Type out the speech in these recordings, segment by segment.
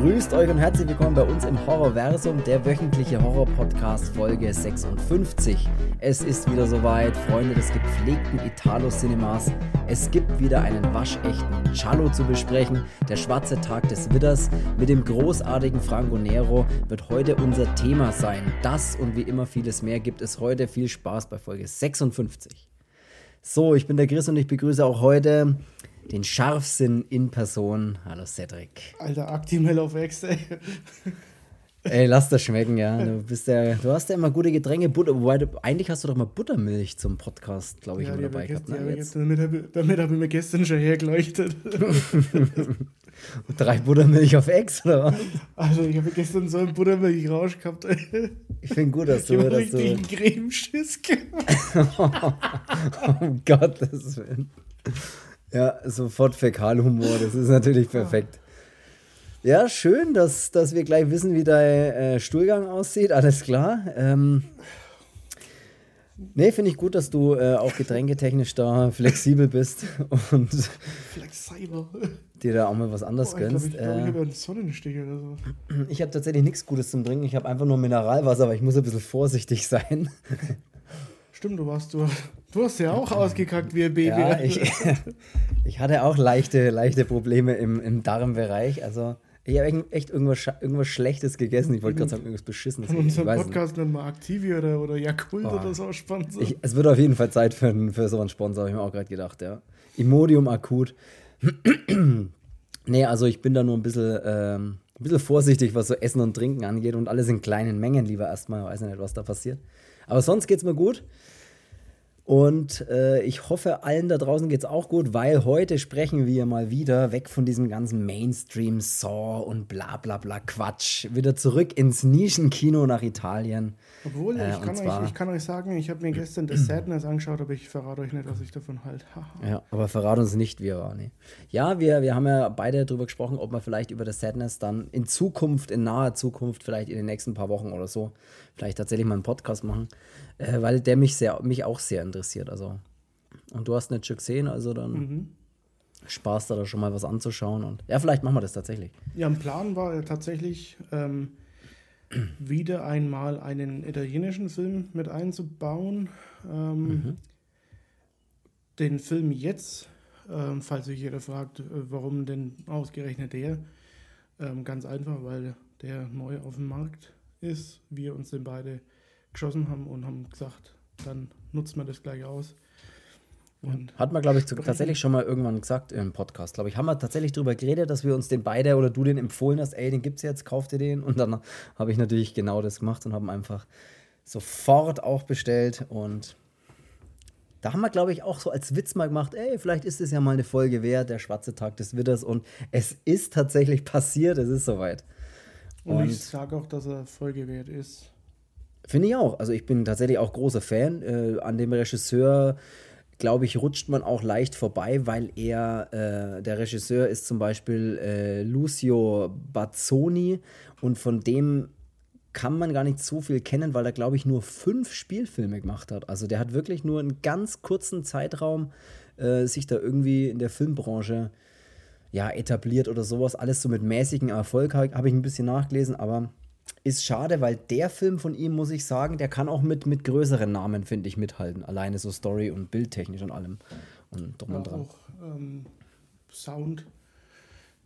Grüßt euch und herzlich willkommen bei uns im Horrorversum, der wöchentliche Horror-Podcast Folge 56. Es ist wieder soweit, Freunde des gepflegten Italo-Cinemas. Es gibt wieder einen waschechten Cello zu besprechen. Der schwarze Tag des Widders mit dem großartigen Franco Nero wird heute unser Thema sein. Das und wie immer vieles mehr gibt es heute. Viel Spaß bei Folge 56. So, ich bin der Chris und ich begrüße auch heute den Scharfsinn in Person. Hallo Cedric. Alter, Actimel auf Ex, ey. Ey, lass das schmecken, ja. Du bist ja, du hast ja immer gute Getränke, Butter, wobei du, eigentlich hast du doch mal Buttermilch zum Podcast, glaube ich, ja, immer dabei gehabt. Ne? Ja, jetzt. Damit habe hab ich mir gestern schon hergeleuchtet. Drei Buttermilch auf Ex, oder was? Also, ich habe gestern so einen Buttermilch-Rausch gehabt. Ey. Ich finde gut, dass du. Ich habe richtig einen Cremeschiss gemacht. um Gottes Willen. Ja, sofort Fäkalhumor, das ist natürlich perfekt. Ja, schön, dass, dass wir gleich wissen, wie dein äh, Stuhlgang aussieht, alles klar. Ähm, nee, finde ich gut, dass du äh, auch getränketechnisch da flexibel bist und flexibel. dir da auch mal was anderes oh, gönnst. Ich glaube, glaub, ich habe einen Sonnenstich oder so. Ich habe tatsächlich nichts Gutes zum Trinken, ich habe einfach nur Mineralwasser, aber ich muss ein bisschen vorsichtig sein. Stimmt, du warst du. Du hast ja auch ausgekackt wie ein Baby. Ja, ich, ich hatte auch leichte, leichte Probleme im, im Darmbereich. Also ich habe echt irgendwas, irgendwas Schlechtes gegessen. Ich wollte gerade sagen, irgendwas Beschissenes. Von unserem Podcast nennen wir Activi oder, oder Yakult oh. oder so Sponsor. Ich, es wird auf jeden Fall Zeit für, für so einen Sponsor, habe ich mir auch gerade gedacht, ja. Imodium akut. nee, also ich bin da nur ein bisschen, ähm, ein bisschen vorsichtig, was so Essen und Trinken angeht und alles in kleinen Mengen lieber erstmal. Ich weiß nicht, was da passiert. Aber sonst geht es mir gut. Und äh, ich hoffe, allen da draußen geht es auch gut, weil heute sprechen wir mal wieder weg von diesem ganzen Mainstream-Saw und bla bla bla Quatsch. Wieder zurück ins Nischenkino nach Italien. Obwohl, äh, ich, kann euch, ich, kann euch, sagen, ich habe mir gestern The Sadness angeschaut, aber ich verrate euch nicht, was ich davon halte. ja, aber verrate uns nicht, wie er war. Nee. Ja, wir, wir haben ja beide darüber gesprochen, ob wir vielleicht über The Sadness dann in Zukunft, in naher Zukunft, vielleicht in den nächsten paar Wochen oder so, vielleicht tatsächlich mal einen Podcast machen äh, weil der mich, sehr, mich auch sehr interessiert. Also. Und du hast nicht schon gesehen, also dann mhm. Spaß da, da schon mal was anzuschauen. Und ja, vielleicht machen wir das tatsächlich. Ja, ein Plan war ja tatsächlich, ähm, wieder einmal einen italienischen Film mit einzubauen. Ähm, mhm. Den Film jetzt, ähm, falls sich jeder fragt, äh, warum denn ausgerechnet der, ähm, ganz einfach, weil der neu auf dem Markt ist. Wir uns den beide geschossen haben und haben gesagt, dann nutzt man das gleich aus. Und Hat man, glaube ich, tatsächlich schon mal irgendwann gesagt im Podcast. Glaube ich, haben wir tatsächlich darüber geredet, dass wir uns den beide oder du den empfohlen hast, ey, den gibt's jetzt, kauf dir den. Und dann habe ich natürlich genau das gemacht und haben einfach sofort auch bestellt. Und da haben wir, glaube ich, auch so als Witz mal gemacht, ey, vielleicht ist es ja mal eine Folge wert, der schwarze Tag des Witters. Und es ist tatsächlich passiert, es ist soweit. Und, und ich sage auch, dass er Folge wert ist. Finde ich auch. Also ich bin tatsächlich auch großer Fan. Äh, an dem Regisseur, glaube ich, rutscht man auch leicht vorbei, weil er, äh, der Regisseur ist zum Beispiel äh, Lucio Bazzoni und von dem kann man gar nicht so viel kennen, weil er, glaube ich, nur fünf Spielfilme gemacht hat. Also der hat wirklich nur einen ganz kurzen Zeitraum äh, sich da irgendwie in der Filmbranche ja, etabliert oder sowas. Alles so mit mäßigem Erfolg habe ich ein bisschen nachgelesen, aber ist schade, weil der Film von ihm, muss ich sagen, der kann auch mit, mit größeren Namen, finde ich, mithalten. Alleine so Story- und Bildtechnisch und allem. Und drum ja, und dran. Auch ähm, Sound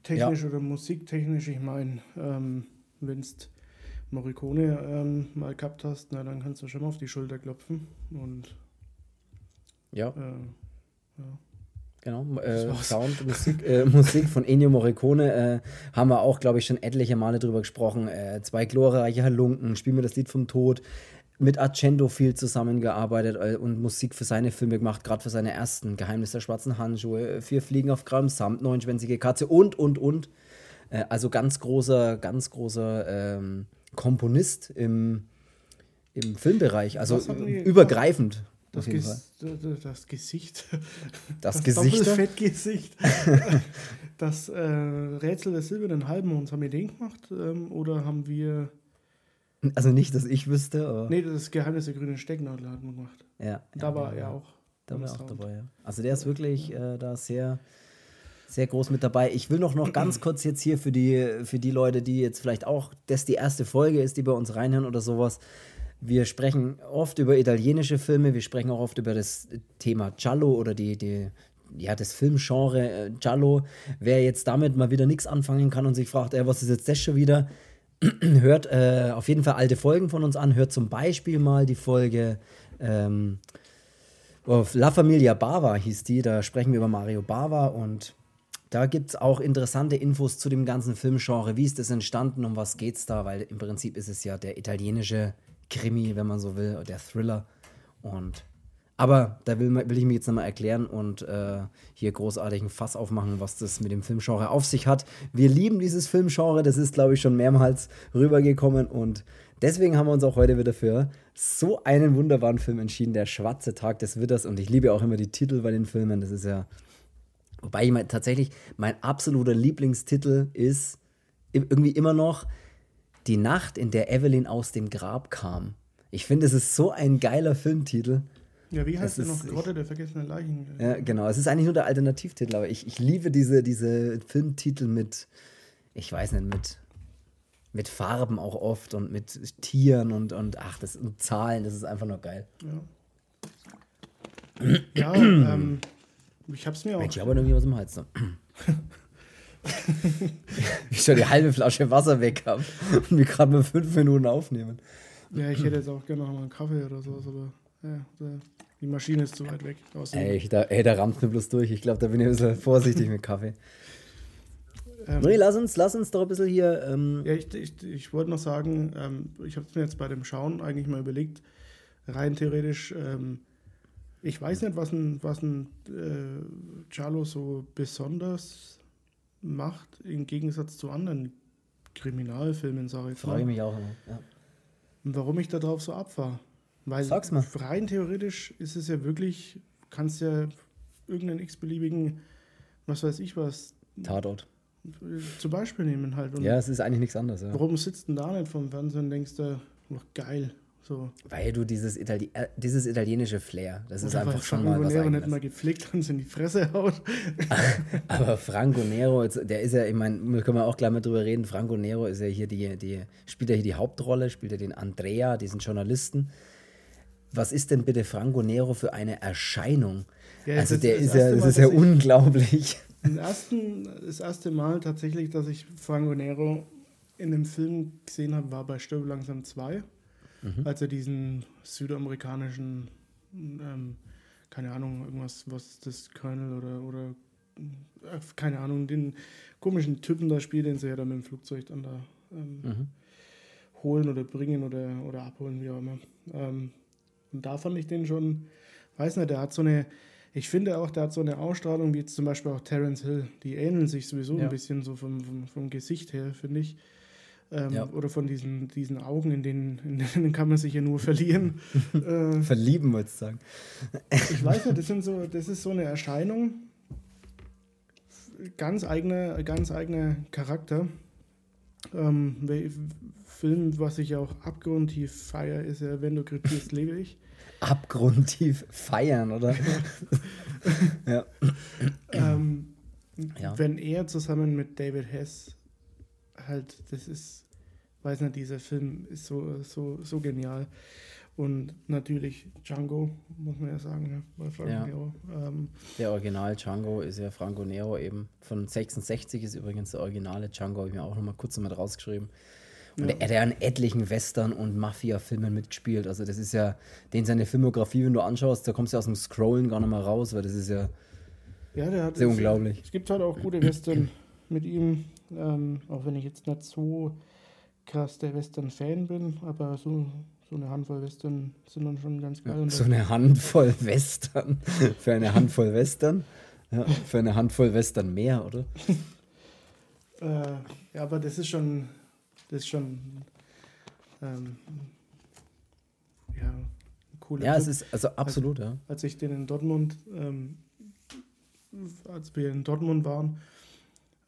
technisch ja. oder musiktechnisch. Ich meine, ähm, wenn du Morricone ähm, mal gehabt hast, na, dann kannst du schon mal auf die Schulter klopfen. Und ja. Äh, ja. Genau, äh, Sound, Musik, äh, Musik von Ennio Morricone äh, haben wir auch, glaube ich, schon etliche Male drüber gesprochen. Äh, zwei glorreiche Halunken, Spiel mir das Lied vom Tod. Mit Argento viel zusammengearbeitet äh, und Musik für seine Filme gemacht, gerade für seine ersten. Geheimnis der schwarzen Handschuhe, Vier Fliegen auf Gramm Samt, Neunschwänzige Katze und, und, und. Äh, also ganz großer, ganz großer ähm, Komponist im, im Filmbereich, also übergreifend. Das, Ges das, Gesicht. Das, das Gesicht. Fettgesicht. das äh, Rätsel des silbernen Halbmonds, haben wir den gemacht? Ähm, oder haben wir. Also nicht, dass ich wüsste, aber. Nee, das Geheimnis der grünen Stecknadel hat man gemacht. Ja. Da ja, war er auch. Da war er auch dabei, ja. Also der ist wirklich äh, da sehr. sehr groß mit dabei. Ich will noch, noch ganz kurz jetzt hier für die, für die Leute, die jetzt vielleicht auch, das die erste Folge ist, die bei uns reinhören oder sowas. Wir sprechen oft über italienische Filme, wir sprechen auch oft über das Thema Giallo oder die, die, ja, das Filmgenre äh, Giallo. Wer jetzt damit mal wieder nichts anfangen kann und sich fragt, ey, was ist jetzt das schon wieder? hört äh, auf jeden Fall alte Folgen von uns an. Hört zum Beispiel mal die Folge ähm, La Familia Bava hieß die. Da sprechen wir über Mario Bava und da gibt es auch interessante Infos zu dem ganzen Filmgenre. Wie ist das entstanden? Um was geht es da? Weil im Prinzip ist es ja der italienische Krimi, wenn man so will, der Thriller. Und aber da will, will ich mir jetzt nochmal erklären und äh, hier großartig ein Fass aufmachen, was das mit dem Filmgenre auf sich hat. Wir lieben dieses Filmgenre, das ist, glaube ich, schon mehrmals rübergekommen und deswegen haben wir uns auch heute wieder für so einen wunderbaren Film entschieden, Der Schwarze Tag des Witters. Und ich liebe auch immer die Titel bei den Filmen, das ist ja. Wobei ich mein, tatsächlich mein absoluter Lieblingstitel ist irgendwie immer noch Die Nacht, in der Evelyn aus dem Grab kam. Ich finde, es ist so ein geiler Filmtitel. Ja, wie heißt der noch? Grotte der vergessenen Leichen. Ja, genau. Es ist eigentlich nur der Alternativtitel, aber ich, ich liebe diese, diese Filmtitel mit, ich weiß nicht, mit, mit Farben auch oft und mit Tieren und, und ach, das und Zahlen, das ist einfach nur geil. Ja. ja, ähm, ich hab's mir auch. Ich habe irgendwie was im Hals. Ich schon die halbe Flasche Wasser weg habe und wir gerade mal fünf Minuten aufnehmen. Ja, ich hätte jetzt auch gerne noch mal einen Kaffee oder sowas, aber ja, die Maschine ist zu weit weg. Ey, da, ey, da rammt mir bloß durch. Ich glaube, da bin ich ein bisschen vorsichtig mit Kaffee. Ähm, nee, lass uns, lass uns doch ein bisschen hier. Ähm ja, ich, ich, ich wollte noch sagen, ähm, ich habe es mir jetzt bei dem Schauen eigentlich mal überlegt, rein theoretisch, ähm, ich weiß nicht, was ein, was ein äh, Charlo so besonders macht, im Gegensatz zu anderen Kriminalfilmen, sage ich Frage mich auch immer, ja. Und warum ich darauf so abfahre. Weil Sag's mal. rein theoretisch ist es ja wirklich, kannst ja irgendeinen x-beliebigen, was weiß ich was. Tatort. Zum Beispiel nehmen halt. Und ja, es ist eigentlich nichts anderes. Ja. Warum sitzt denn da nicht vom Fernsehen und denkst du, oh, geil. So. Weil du dieses, Itali äh, dieses italienische Flair, das Oder ist einfach schon mal was Nero nicht mal gepflegt uns in die Fresse haut. Aber Franco Nero, der ist ja, ich meine, können wir auch gleich mal drüber reden, Franco Nero ist ja hier die, die spielt ja hier die Hauptrolle, spielt ja den Andrea, diesen Journalisten was ist denn bitte Franco Nero für eine Erscheinung? Ja, also der ist ja, das Mal, ist ja unglaublich. Ersten, das erste Mal tatsächlich, dass ich Franco Nero in einem Film gesehen habe, war bei Stirb langsam 2, mhm. als er diesen südamerikanischen, ähm, keine Ahnung, irgendwas, was das Colonel oder, oder äh, keine Ahnung, den komischen Typen da spielt, den sie ja dann mit dem Flugzeug dann da ähm, mhm. holen oder bringen oder, oder abholen, wie auch immer. Ähm, und da fand ich den schon, weiß nicht, der hat so eine, ich finde auch, der hat so eine Ausstrahlung, wie jetzt zum Beispiel auch Terence Hill. Die ähneln sich sowieso ja. ein bisschen so vom, vom, vom Gesicht her, finde ich. Ähm, ja. Oder von diesen, diesen Augen, in denen, in denen kann man sich ja nur verlieren. äh, Verlieben, wolltest du sagen. ich weiß nicht, das, sind so, das ist so eine Erscheinung, ganz eigener ganz eigener Charakter. Ähm, Film, was ich auch abgrundtief feiere, ist ja Wenn du krepierst, lebe ich. Abgrundtief feiern, oder? ja. Ähm, ja. Wenn er zusammen mit David Hess halt, das ist, weiß nicht, dieser Film ist so, so, so genial. Und natürlich Django, muss man ja sagen, ne? bei Franco ja. Nero. Ähm, der Original Django ist ja Franco Nero eben. Von 66 ist übrigens der originale Django, habe ich mir auch noch mal kurz mit rausgeschrieben. Und ja. er hat ja in etlichen Western- und Mafia-Filmen mitgespielt. Also, das ist ja, den seine Filmografie, wenn du anschaust, da kommst du aus dem Scrollen gar nicht mehr raus, weil das ist ja, ja der hat sehr unglaublich. Es gibt halt auch gute Western mit ihm, ähm, auch wenn ich jetzt nicht so krass der Western-Fan bin, aber so, so eine Handvoll Western sind dann schon ganz geil. Ja, so eine Handvoll Western. für eine Handvoll Western? Ja, für eine Handvoll Western mehr, oder? äh, ja, aber das ist schon das ist schon ähm, ja, ein cooler Ja, Tipp. es ist also absolut, als, ja. Als ich den in Dortmund, ähm, als wir in Dortmund waren,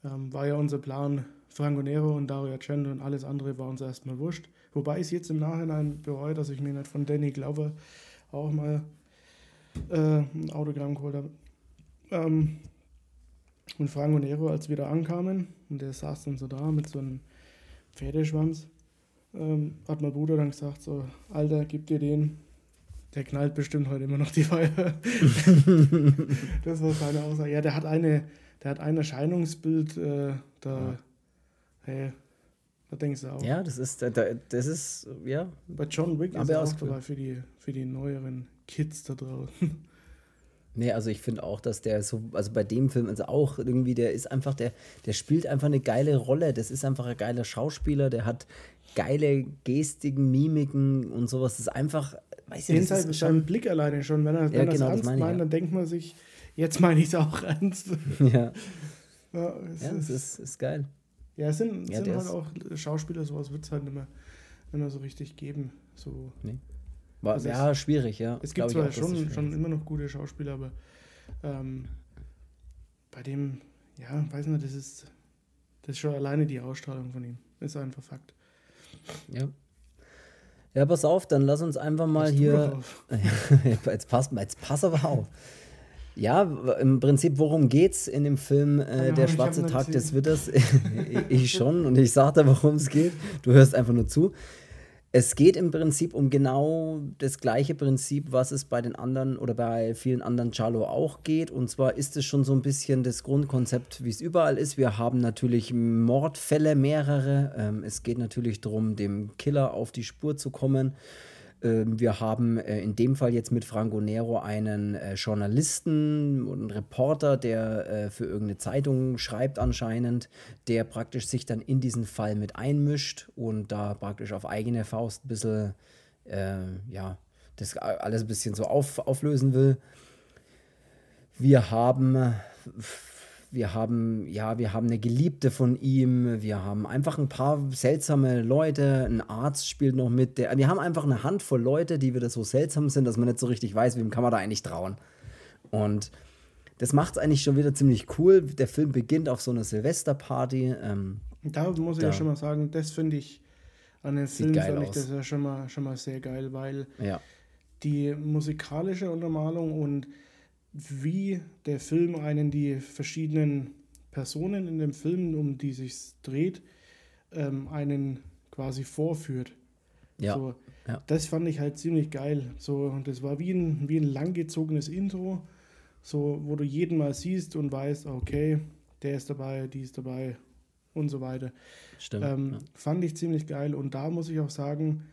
ähm, war ja unser Plan Franco Nero und Dario Argento und alles andere war uns erstmal wurscht. Wobei ich es jetzt im Nachhinein bereue, dass ich mir nicht von Danny Glover auch mal äh, ein Autogramm geholt habe. Ähm, Und Franco Nero, als wir da ankamen, und der saß dann so da mit so einem Pferdeschwanz, ähm, hat mein Bruder dann gesagt, so, Alter, gib dir den, der knallt bestimmt heute immer noch die Feier. das war seine Aussage. Ja, der hat eine, der hat ein Erscheinungsbild, äh, da, ja. Hey, da denkst du auch. Ja, das ist, das ist, ja. Bei John Wick ist er auch dabei für die, für die neueren Kids da draußen. Nee, also ich finde auch, dass der so, also bei dem Film, also auch irgendwie, der ist einfach, der, der spielt einfach eine geile Rolle. Das ist einfach ein geiler Schauspieler, der hat geile Gestiken, Mimiken und sowas. Das ist einfach, weiß ich nicht. Das ist schon Blick alleine schon. Wenn er, wenn ja, genau, das ernst das meint, ja. dann denkt man sich, jetzt meine ich es auch ernst. Ja. ja, es ja, ist, ist, ist geil. Ja, es sind, ja, sind halt auch Schauspieler, sowas wird es halt nicht mehr, nicht mehr so richtig geben. So. Nee. War, also ja, es, schwierig, ja. Es gibt zwar auch, schon, schon immer noch gute Schauspieler, aber ähm, bei dem, ja, weiß nicht, das ist, das ist schon alleine die Ausstrahlung von ihm. Ist einfach Fakt. Ja. Ja, pass auf, dann lass uns einfach mal pass hier. jetzt, pass, jetzt pass aber auf. Ja, im Prinzip, worum geht's in dem Film äh, Der schwarze Tag des Witters? ich schon und ich sag dir, worum es geht. Du hörst einfach nur zu. Es geht im Prinzip um genau das gleiche Prinzip, was es bei den anderen oder bei vielen anderen Chalo auch geht. Und zwar ist es schon so ein bisschen das Grundkonzept, wie es überall ist. Wir haben natürlich Mordfälle, mehrere. Ähm, es geht natürlich darum, dem Killer auf die Spur zu kommen. Ähm, wir haben äh, in dem Fall jetzt mit Franco Nero einen äh, Journalisten und einen Reporter, der äh, für irgendeine Zeitung schreibt anscheinend, der praktisch sich dann in diesen Fall mit einmischt und da praktisch auf eigene Faust ein bisschen, äh, ja, das alles ein bisschen so auf, auflösen will. Wir haben wir haben, ja, wir haben eine Geliebte von ihm, wir haben einfach ein paar seltsame Leute, ein Arzt spielt noch mit, der, wir haben einfach eine Handvoll Leute, die wieder so seltsam sind, dass man nicht so richtig weiß, wem kann man da eigentlich trauen. Und das macht es eigentlich schon wieder ziemlich cool. Der Film beginnt auf so einer Silvesterparty. Ähm, da muss ich da ja schon mal sagen, das finde ich an dem Film fand ich das ja schon mal, schon mal sehr geil, weil ja. die musikalische Untermalung und wie der Film einen die verschiedenen Personen in dem Film, um die sich dreht, ähm, einen quasi vorführt. Ja. So, ja. Das fand ich halt ziemlich geil. So, und das war wie ein, wie ein langgezogenes Intro, so, wo du jeden mal siehst und weißt, okay, der ist dabei, die ist dabei und so weiter. Stimmt. Ähm, ja. Fand ich ziemlich geil. Und da muss ich auch sagen,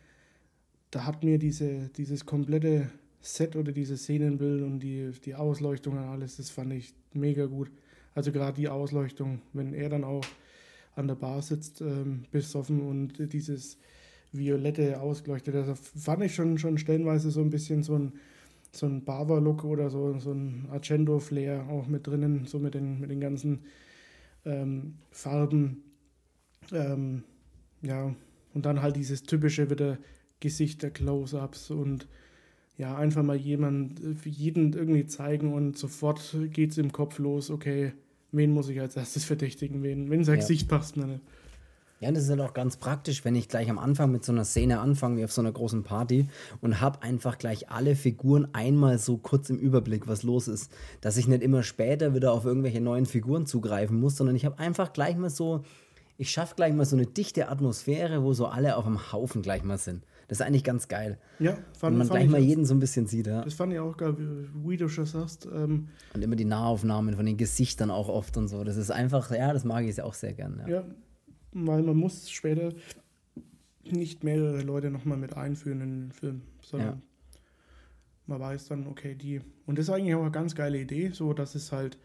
da hat mir diese, dieses komplette Set oder diese Szenenbild und die, die Ausleuchtung und alles, das fand ich mega gut. Also gerade die Ausleuchtung, wenn er dann auch an der Bar sitzt, ähm, besoffen und dieses violette ausgeleuchtet, das fand ich schon, schon stellenweise so ein bisschen so ein, so ein Bava-Look oder so, so ein Argento-Flair auch mit drinnen, so mit den, mit den ganzen ähm, Farben. Ähm, ja, und dann halt dieses typische wieder Gesichter, Close-Ups und ja, einfach mal jemand, jeden irgendwie zeigen und sofort geht es im Kopf los, okay, wen muss ich als erstes verdächtigen, wen, wen sein ja. Gesicht passt mir nicht. Ja, das ist halt auch ganz praktisch, wenn ich gleich am Anfang mit so einer Szene anfange, wie auf so einer großen Party, und habe einfach gleich alle Figuren einmal so kurz im Überblick, was los ist. Dass ich nicht immer später wieder auf irgendwelche neuen Figuren zugreifen muss, sondern ich habe einfach gleich mal so, ich schaffe gleich mal so eine dichte Atmosphäre, wo so alle auf dem Haufen gleich mal sind. Das ist eigentlich ganz geil. Ja, fand, Wenn man gleich mal jeden so ein bisschen sieht, ja. Das fand ich auch geil, wie du schon sagst. Ähm, und immer die Nahaufnahmen von den Gesichtern auch oft und so. Das ist einfach, ja, das mag ich auch sehr gern. Ja, ja weil man muss später nicht mehrere Leute nochmal mit einführen in den Film, sondern ja. man weiß dann, okay, die. Und das ist eigentlich auch eine ganz geile Idee, so dass es halt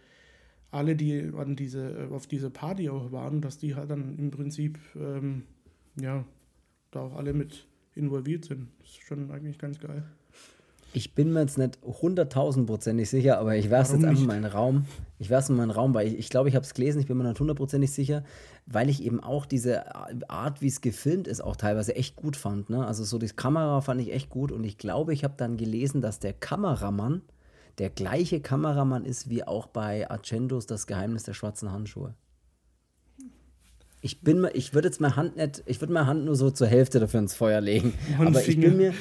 alle, die an diese, auf diese Party auch waren, dass die halt dann im Prinzip, ähm, ja, da auch alle mit involviert sind. Das ist schon eigentlich ganz geil. Ich bin mir jetzt nicht hunderttausendprozentig sicher, aber ich werfe jetzt einfach mal in den Raum. Ich werfe es in den Raum, weil ich, ich glaube, ich habe es gelesen, ich bin mir nicht hundertprozentig sicher, weil ich eben auch diese Art, wie es gefilmt ist, auch teilweise echt gut fand. Ne? Also so die Kamera fand ich echt gut und ich glaube, ich habe dann gelesen, dass der Kameramann der gleiche Kameramann ist wie auch bei Argentos Das Geheimnis der schwarzen Handschuhe. Ich bin mal, ich würde jetzt meine Hand nicht, ich würde meine Hand nur so zur Hälfte dafür ins Feuer legen. aber ich, bin mir,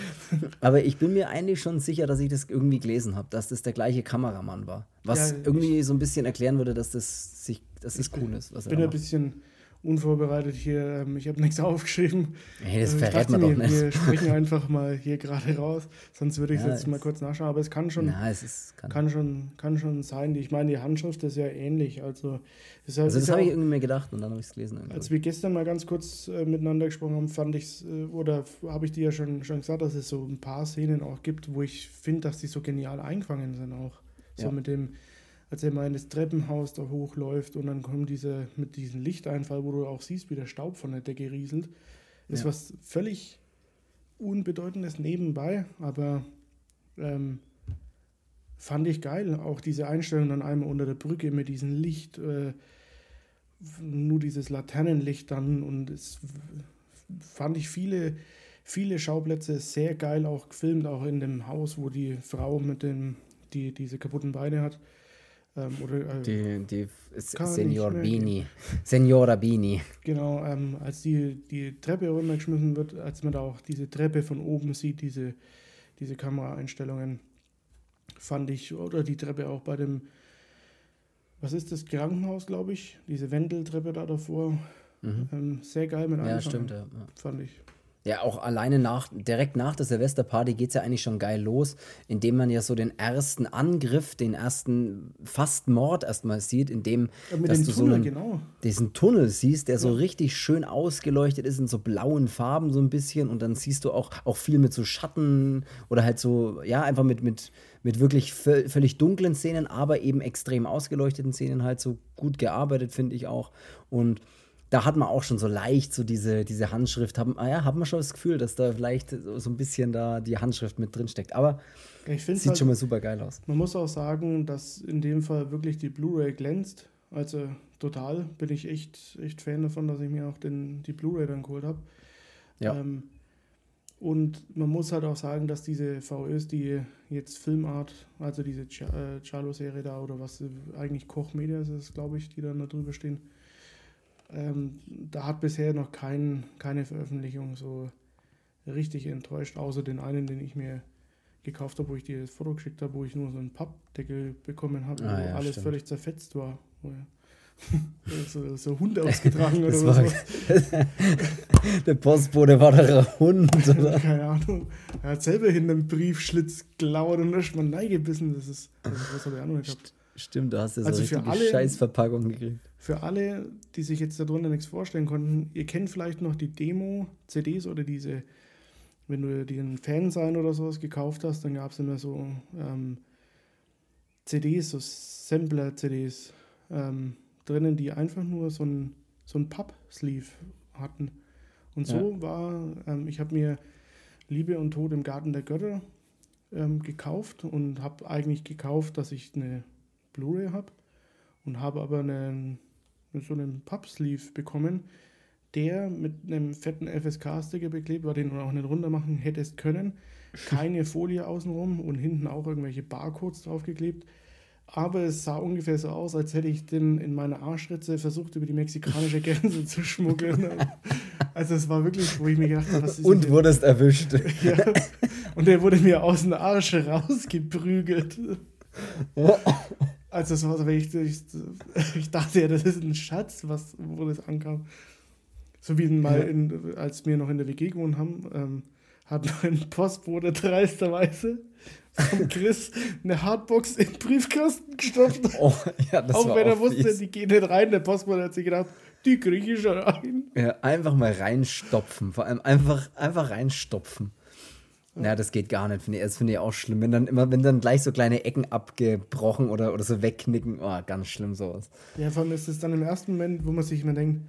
aber ich bin mir eigentlich schon sicher, dass ich das irgendwie gelesen habe, dass das der gleiche Kameramann war. Was ja, irgendwie so ein bisschen erklären würde, dass das sich, dass das cool ist. Was ich bin ein bisschen unvorbereitet hier. Ähm, ich habe nichts aufgeschrieben. Hey, das also verrät man doch nicht. Wir sprechen einfach mal hier gerade raus, sonst würde ich ja, jetzt mal kurz nachschauen. Aber es kann schon, na, es ist, kann, kann, schon, kann schon sein. Ich meine, die Handschrift ist ja ähnlich. Also, ist also das habe ich irgendwie mir gedacht und dann habe ich es gelesen. Irgendwie. Als wir gestern mal ganz kurz äh, miteinander gesprochen haben, fand ich es, äh, oder habe ich dir ja schon, schon gesagt, dass es so ein paar Szenen auch gibt, wo ich finde, dass die so genial eingefangen sind auch. So ja. mit dem als er mal in das Treppenhaus da hochläuft und dann kommt diese mit diesem Lichteinfall, wo du auch siehst, wie der Staub von der Decke rieselt. Ist ja. was völlig Unbedeutendes nebenbei, aber ähm, fand ich geil. Auch diese Einstellung dann einmal unter der Brücke mit diesem Licht, äh, nur dieses Laternenlicht dann und es fand ich viele, viele Schauplätze sehr geil auch gefilmt, auch in dem Haus, wo die Frau mit dem, die diese kaputten Beine hat. Ähm, oder, äh, die die Senior Bini. Senora Bini. Genau, ähm, als die, die Treppe runtergeschmissen wird, als man da auch diese Treppe von oben sieht, diese, diese Kameraeinstellungen, fand ich, oder die Treppe auch bei dem, was ist das, Krankenhaus, glaube ich, diese Wendeltreppe da davor, mhm. ähm, sehr geil mit Ja, stimmt, ja. Fand ich. Ja, auch alleine nach, direkt nach der Silvesterparty geht es ja eigentlich schon geil los, indem man ja so den ersten Angriff, den ersten fast Mord erstmal sieht, indem ja, dass du Tunnel, so einen, genau. diesen Tunnel siehst, der ja. so richtig schön ausgeleuchtet ist in so blauen Farben so ein bisschen und dann siehst du auch, auch viel mit so Schatten oder halt so, ja, einfach mit, mit, mit wirklich völlig dunklen Szenen, aber eben extrem ausgeleuchteten Szenen halt so gut gearbeitet, finde ich auch. Und da hat man auch schon so leicht so diese, diese Handschrift, haben, ah ja, hat man schon das Gefühl, dass da vielleicht so ein bisschen da die Handschrift mit drin steckt. Aber sieht halt, schon mal super geil aus. Man muss auch sagen, dass in dem Fall wirklich die Blu-ray glänzt. Also total bin ich echt, echt Fan davon, dass ich mir auch den, die Blu-ray dann geholt habe. Ja. Ähm, und man muss halt auch sagen, dass diese VÖs, die jetzt Filmart, also diese äh, Charlo-Serie da oder was eigentlich Koch Media ist, glaube ich, die dann da drüber stehen, ähm, da hat bisher noch kein, keine Veröffentlichung so richtig enttäuscht, außer den einen, den ich mir gekauft habe, wo ich dir das Foto geschickt habe, wo ich nur so einen Pappdeckel bekommen habe, ah, wo ja, alles stimmt. völlig zerfetzt war. so, so Hund ausgetragen oder so. der Postbote war der Hund, oder? Keine Ahnung. Er hat selber hinter dem Briefschlitz gelauert und ist mal reingebissen. Das ist, also was habe ich auch noch gehabt. Stimmt, du hast ja so also für alle, Scheißverpackung gekriegt. Für alle, die sich jetzt darunter nichts vorstellen konnten, ihr kennt vielleicht noch die Demo-CDs oder diese, wenn du dir einen Fansign oder sowas gekauft hast, dann gab es immer so ähm, CDs, so Sampler-CDs ähm, drinnen, die einfach nur so ein, so ein Papp-Sleeve hatten. Und so ja. war, ähm, ich habe mir Liebe und Tod im Garten der Götter ähm, gekauft und habe eigentlich gekauft, dass ich eine Blu-ray habe und habe aber einen, so einen Pappsleeve bekommen, der mit einem fetten FSK-Sticker beklebt war, den du auch nicht runter machen hättest können. Keine Folie außenrum und hinten auch irgendwelche Barcodes draufgeklebt. Aber es sah ungefähr so aus, als hätte ich den in meiner Arschritze versucht, über die mexikanische Grenze zu schmuggeln. Also es war wirklich, wo ich mir gedacht habe, was ist Und wurdest erwischt. ja. Und der wurde mir aus dem Arsch rausgeprügelt. Also das war so, ich, ich, ich dachte ja, das ist ein Schatz, was, wo das ankam. So wie mal, in, als wir noch in der WG gewohnt haben, ähm, hat noch ein Postbote dreisterweise von Chris eine Hardbox im Briefkasten gestopft. Oh, ja, das auch war wenn er wusste, fies. die geht nicht rein. Der Postbote hat sich gedacht, die kriege ich schon rein. Ja, einfach mal reinstopfen. Vor allem einfach, einfach reinstopfen. Ja, das geht gar nicht, finde ich. Das finde ich auch schlimm. Wenn dann immer, wenn dann gleich so kleine Ecken abgebrochen oder, oder so wegknicken, oh, ganz schlimm sowas. Ja, vor allem ist es dann im ersten Moment, wo man sich immer denkt,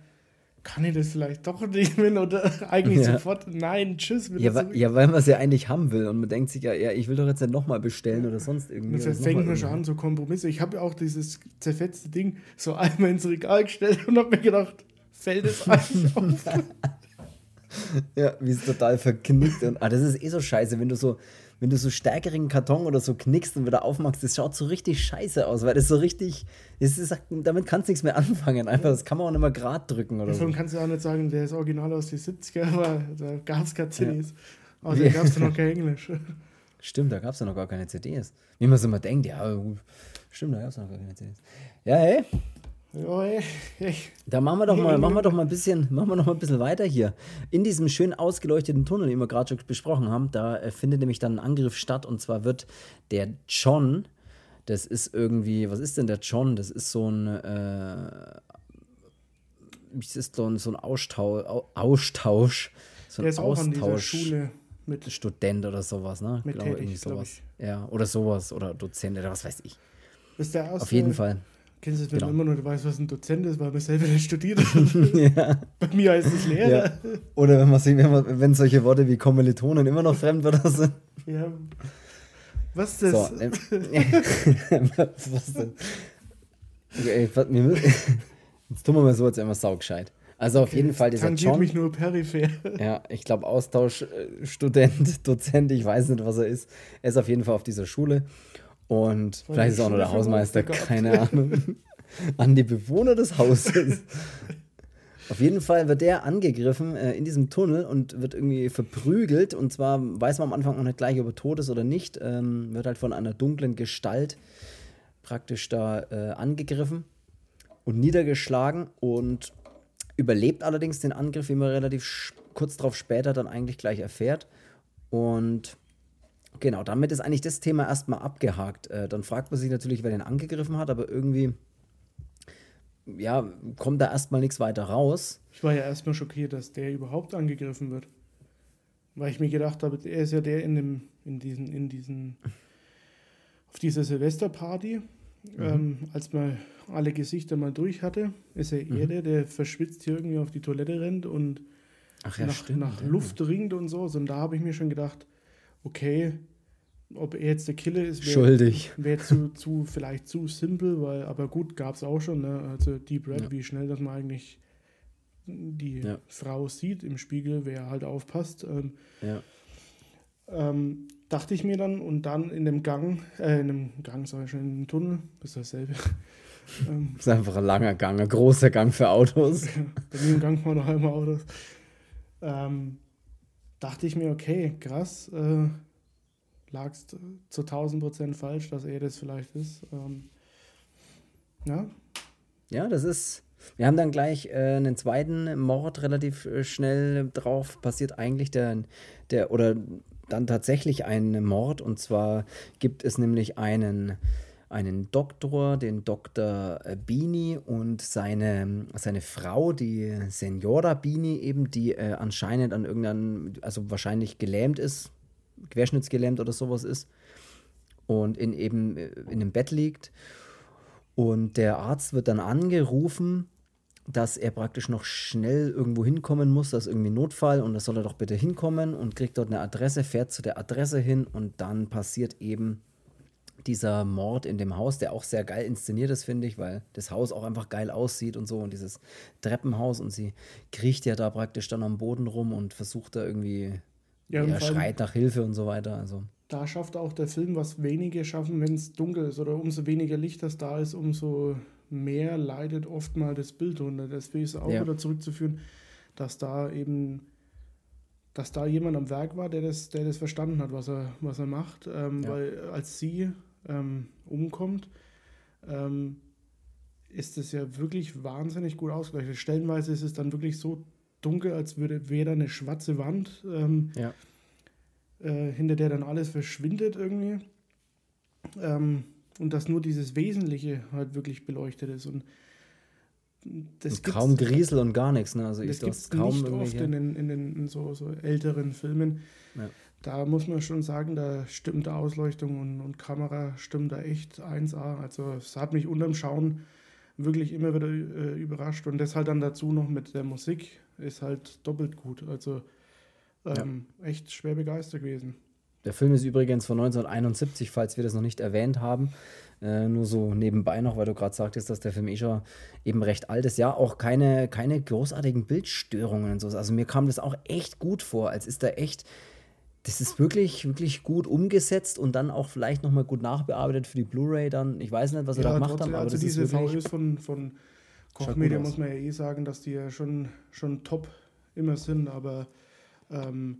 kann ich das vielleicht doch nehmen oder eigentlich ja. sofort, nein, tschüss. Ja, wa ja, weil man es ja eigentlich haben will und man denkt sich ja, ja ich will doch jetzt nicht nochmal bestellen oder sonst irgendwie. Das fängt man schon an, so Kompromisse. Ich habe ja auch dieses zerfetzte Ding so einmal ins Regal gestellt und habe mir gedacht, fällt es eigentlich auf. Ja, wie es total verknickt. Und, ah, das ist eh so scheiße, wenn du so, wenn du so stärkeren Karton oder so knickst und wieder aufmachst, das schaut so richtig scheiße aus, weil das so richtig, das ist, damit kannst du nichts mehr anfangen. Einfach, das kann man auch nicht mehr gerade drücken oder Davon so. kannst du auch nicht sagen, der ist original aus den 70er, aber da gab es keine CDs. Ja. Also da gab es noch kein Englisch. Stimmt, da gab es ja noch gar keine CDs. Wie man so immer denkt, ja, stimmt, da gab es noch gar keine CDs. Ja, hey. Da machen wir doch mal, machen wir doch mal ein bisschen, machen wir noch mal ein bisschen weiter hier. In diesem schön ausgeleuchteten Tunnel, den wir gerade schon besprochen haben, da äh, findet nämlich dann ein Angriff statt und zwar wird der John, das ist irgendwie, was ist denn der John? Das ist so ein, äh, ist so ein, so ein Austausch, Austausch, so ein der ist auch an dieser Austausch. Schule mit Student oder sowas, ne? Mit Glaube, tätig, irgendwie glaub sowas. Ja, oder sowas. Oder Dozent oder was weiß ich. ist der erste, Auf jeden Fall. Kennst du es, wenn Genau. man immer nur weiß, was ein Dozent ist, weil man selber nicht studiert hat? ja. Bei mir heißt es Lehrer. ja. Oder wenn man sieht, wenn, man, wenn solche Worte wie Kommilitonen immer noch Fremdwörter sind. Ja. Was ist das? So, ähm, was denn? Okay, was- wir müssen- Jetzt tun wir mal so, als wären wir saugescheit. Also auf jeden Fall dieser John. mich nur peripher. Ja, ich glaube Austauschstudent, Dozent, ich weiß nicht, was er ist. Er ist auf jeden Fall auf dieser Schule. Und War vielleicht ist auch noch Schule der Hausmeister, keine Ahnung. An die Bewohner des Hauses. Auf jeden Fall wird der angegriffen äh, in diesem Tunnel und wird irgendwie verprügelt. Und zwar weiß man am Anfang noch nicht gleich, ob er tot ist oder nicht. Ähm, wird halt von einer dunklen Gestalt praktisch da äh, angegriffen und niedergeschlagen und überlebt allerdings den Angriff, wie man relativ kurz darauf später dann eigentlich gleich erfährt. Und genau, damit ist eigentlich das Thema erstmal abgehakt. Äh, dann fragt man sich natürlich, wer den angegriffen hat, aber irgendwie ja, kommt da erstmal nichts weiter raus. Ich war ja erstmal schockiert, dass der überhaupt angegriffen wird. Weil ich mir gedacht habe, er ist ja der in dem, in diesen, in diesen, auf dieser Silvesterparty, Mhm. ähm, als man alle Gesichter mal durch hatte, ist er Mhm. eher der, der verschwitzt hier irgendwie auf die Toilette rennt und Ach nach, nach ja. Luft ringt und so. Und da habe ich mir schon gedacht, okay, ob er jetzt der Killer ist, wäre Schuldig. wär zu, zu, vielleicht zu simpel, weil, aber gut, gab es auch schon, ne? Also Deep Red, Ja. wie schnell, dass man eigentlich die Ja. Frau sieht im Spiegel, wer halt aufpasst. Ähm, Ja. ähm, dachte ich mir dann und dann in dem Gang, äh, in dem Gang, sag ich schon, in dem Tunnel, ist dasselbe. ähm, Das ist einfach ein langer Gang, ein großer Gang für Autos. bei mir im Gang waren noch einmal Autos. Ähm, dachte ich mir, okay, krass, äh, lagst zu 1000 Prozent falsch, dass er das vielleicht ist. Ähm, ja, Ja, das ist. Wir haben dann gleich äh, einen zweiten Mord relativ äh, schnell drauf. Passiert eigentlich der, der, oder dann tatsächlich ein Mord. Und zwar gibt es nämlich einen, einen Doktor, den Dr. äh, Bini und seine, seine Frau, die Senora Bini, eben, die äh, anscheinend an irgendeinem, also wahrscheinlich gelähmt ist, querschnittsgelähmt oder sowas ist. Und in eben äh, in einem Bett liegt. Und der Arzt wird dann angerufen, dass er praktisch noch schnell irgendwo hinkommen muss, das ist irgendwie Notfall und da soll er doch bitte hinkommen und kriegt dort eine Adresse, fährt zu der Adresse hin und dann passiert eben dieser Mord in dem Haus, der auch sehr geil inszeniert ist, finde ich, weil das Haus auch einfach geil aussieht und so und dieses Treppenhaus und sie kriecht ja da praktisch dann am Boden rum und versucht da irgendwie, Ja, ja, schreit nach Hilfe und so weiter. Also, da schafft auch der Film, was wenige schaffen, wenn es dunkel ist oder umso weniger Licht das da ist, umso mehr leidet oft mal das Bild drunter. Deswegen ist auch Ja. wieder zurückzuführen, dass da eben, dass da jemand am Werk war, der das, der das verstanden hat, was er, was er macht. Ähm, Ja. Weil als sie ähm, umkommt, ähm, ist es ja wirklich wahnsinnig gut ausgeleuchtet. Stellenweise ist es dann wirklich so dunkel, als würde wäre da eine schwarze Wand. Ähm, ja. äh, hinter der dann alles verschwindet irgendwie. Ähm, und dass nur dieses Wesentliche halt wirklich beleuchtet ist. Und das Und kaum Griesel und gar nichts. Ne? Also das gibt es kaum nicht oft in, den, in, den, in so, so älteren Filmen. Ja. Da muss man schon sagen, da stimmt Ausleuchtung und, und Kamera stimmt da echt 1A. Also es hat mich unterm Schauen wirklich immer wieder äh, überrascht. Und das halt dann dazu noch mit der Musik ist halt doppelt gut. Also ähm, echt schwer begeistert gewesen. Der Film ist übrigens von 1971, falls wir das noch nicht erwähnt haben. Äh, nur so nebenbei noch, weil du gerade sagtest, dass der Film eh schon eben recht alt ist. Ja, auch keine, keine großartigen Bildstörungen und so. Also mir kam das auch echt gut vor, als ist da echt. Das ist wirklich, wirklich gut umgesetzt und dann auch vielleicht nochmal gut nachbearbeitet für die Blu-ray dann. Ich weiß nicht, was er ja, da gemacht hat, aber also das diese ist VÖs von, von Kochmedia muss man ja eh sagen, dass die ja schon, schon top immer sind, aber ähm,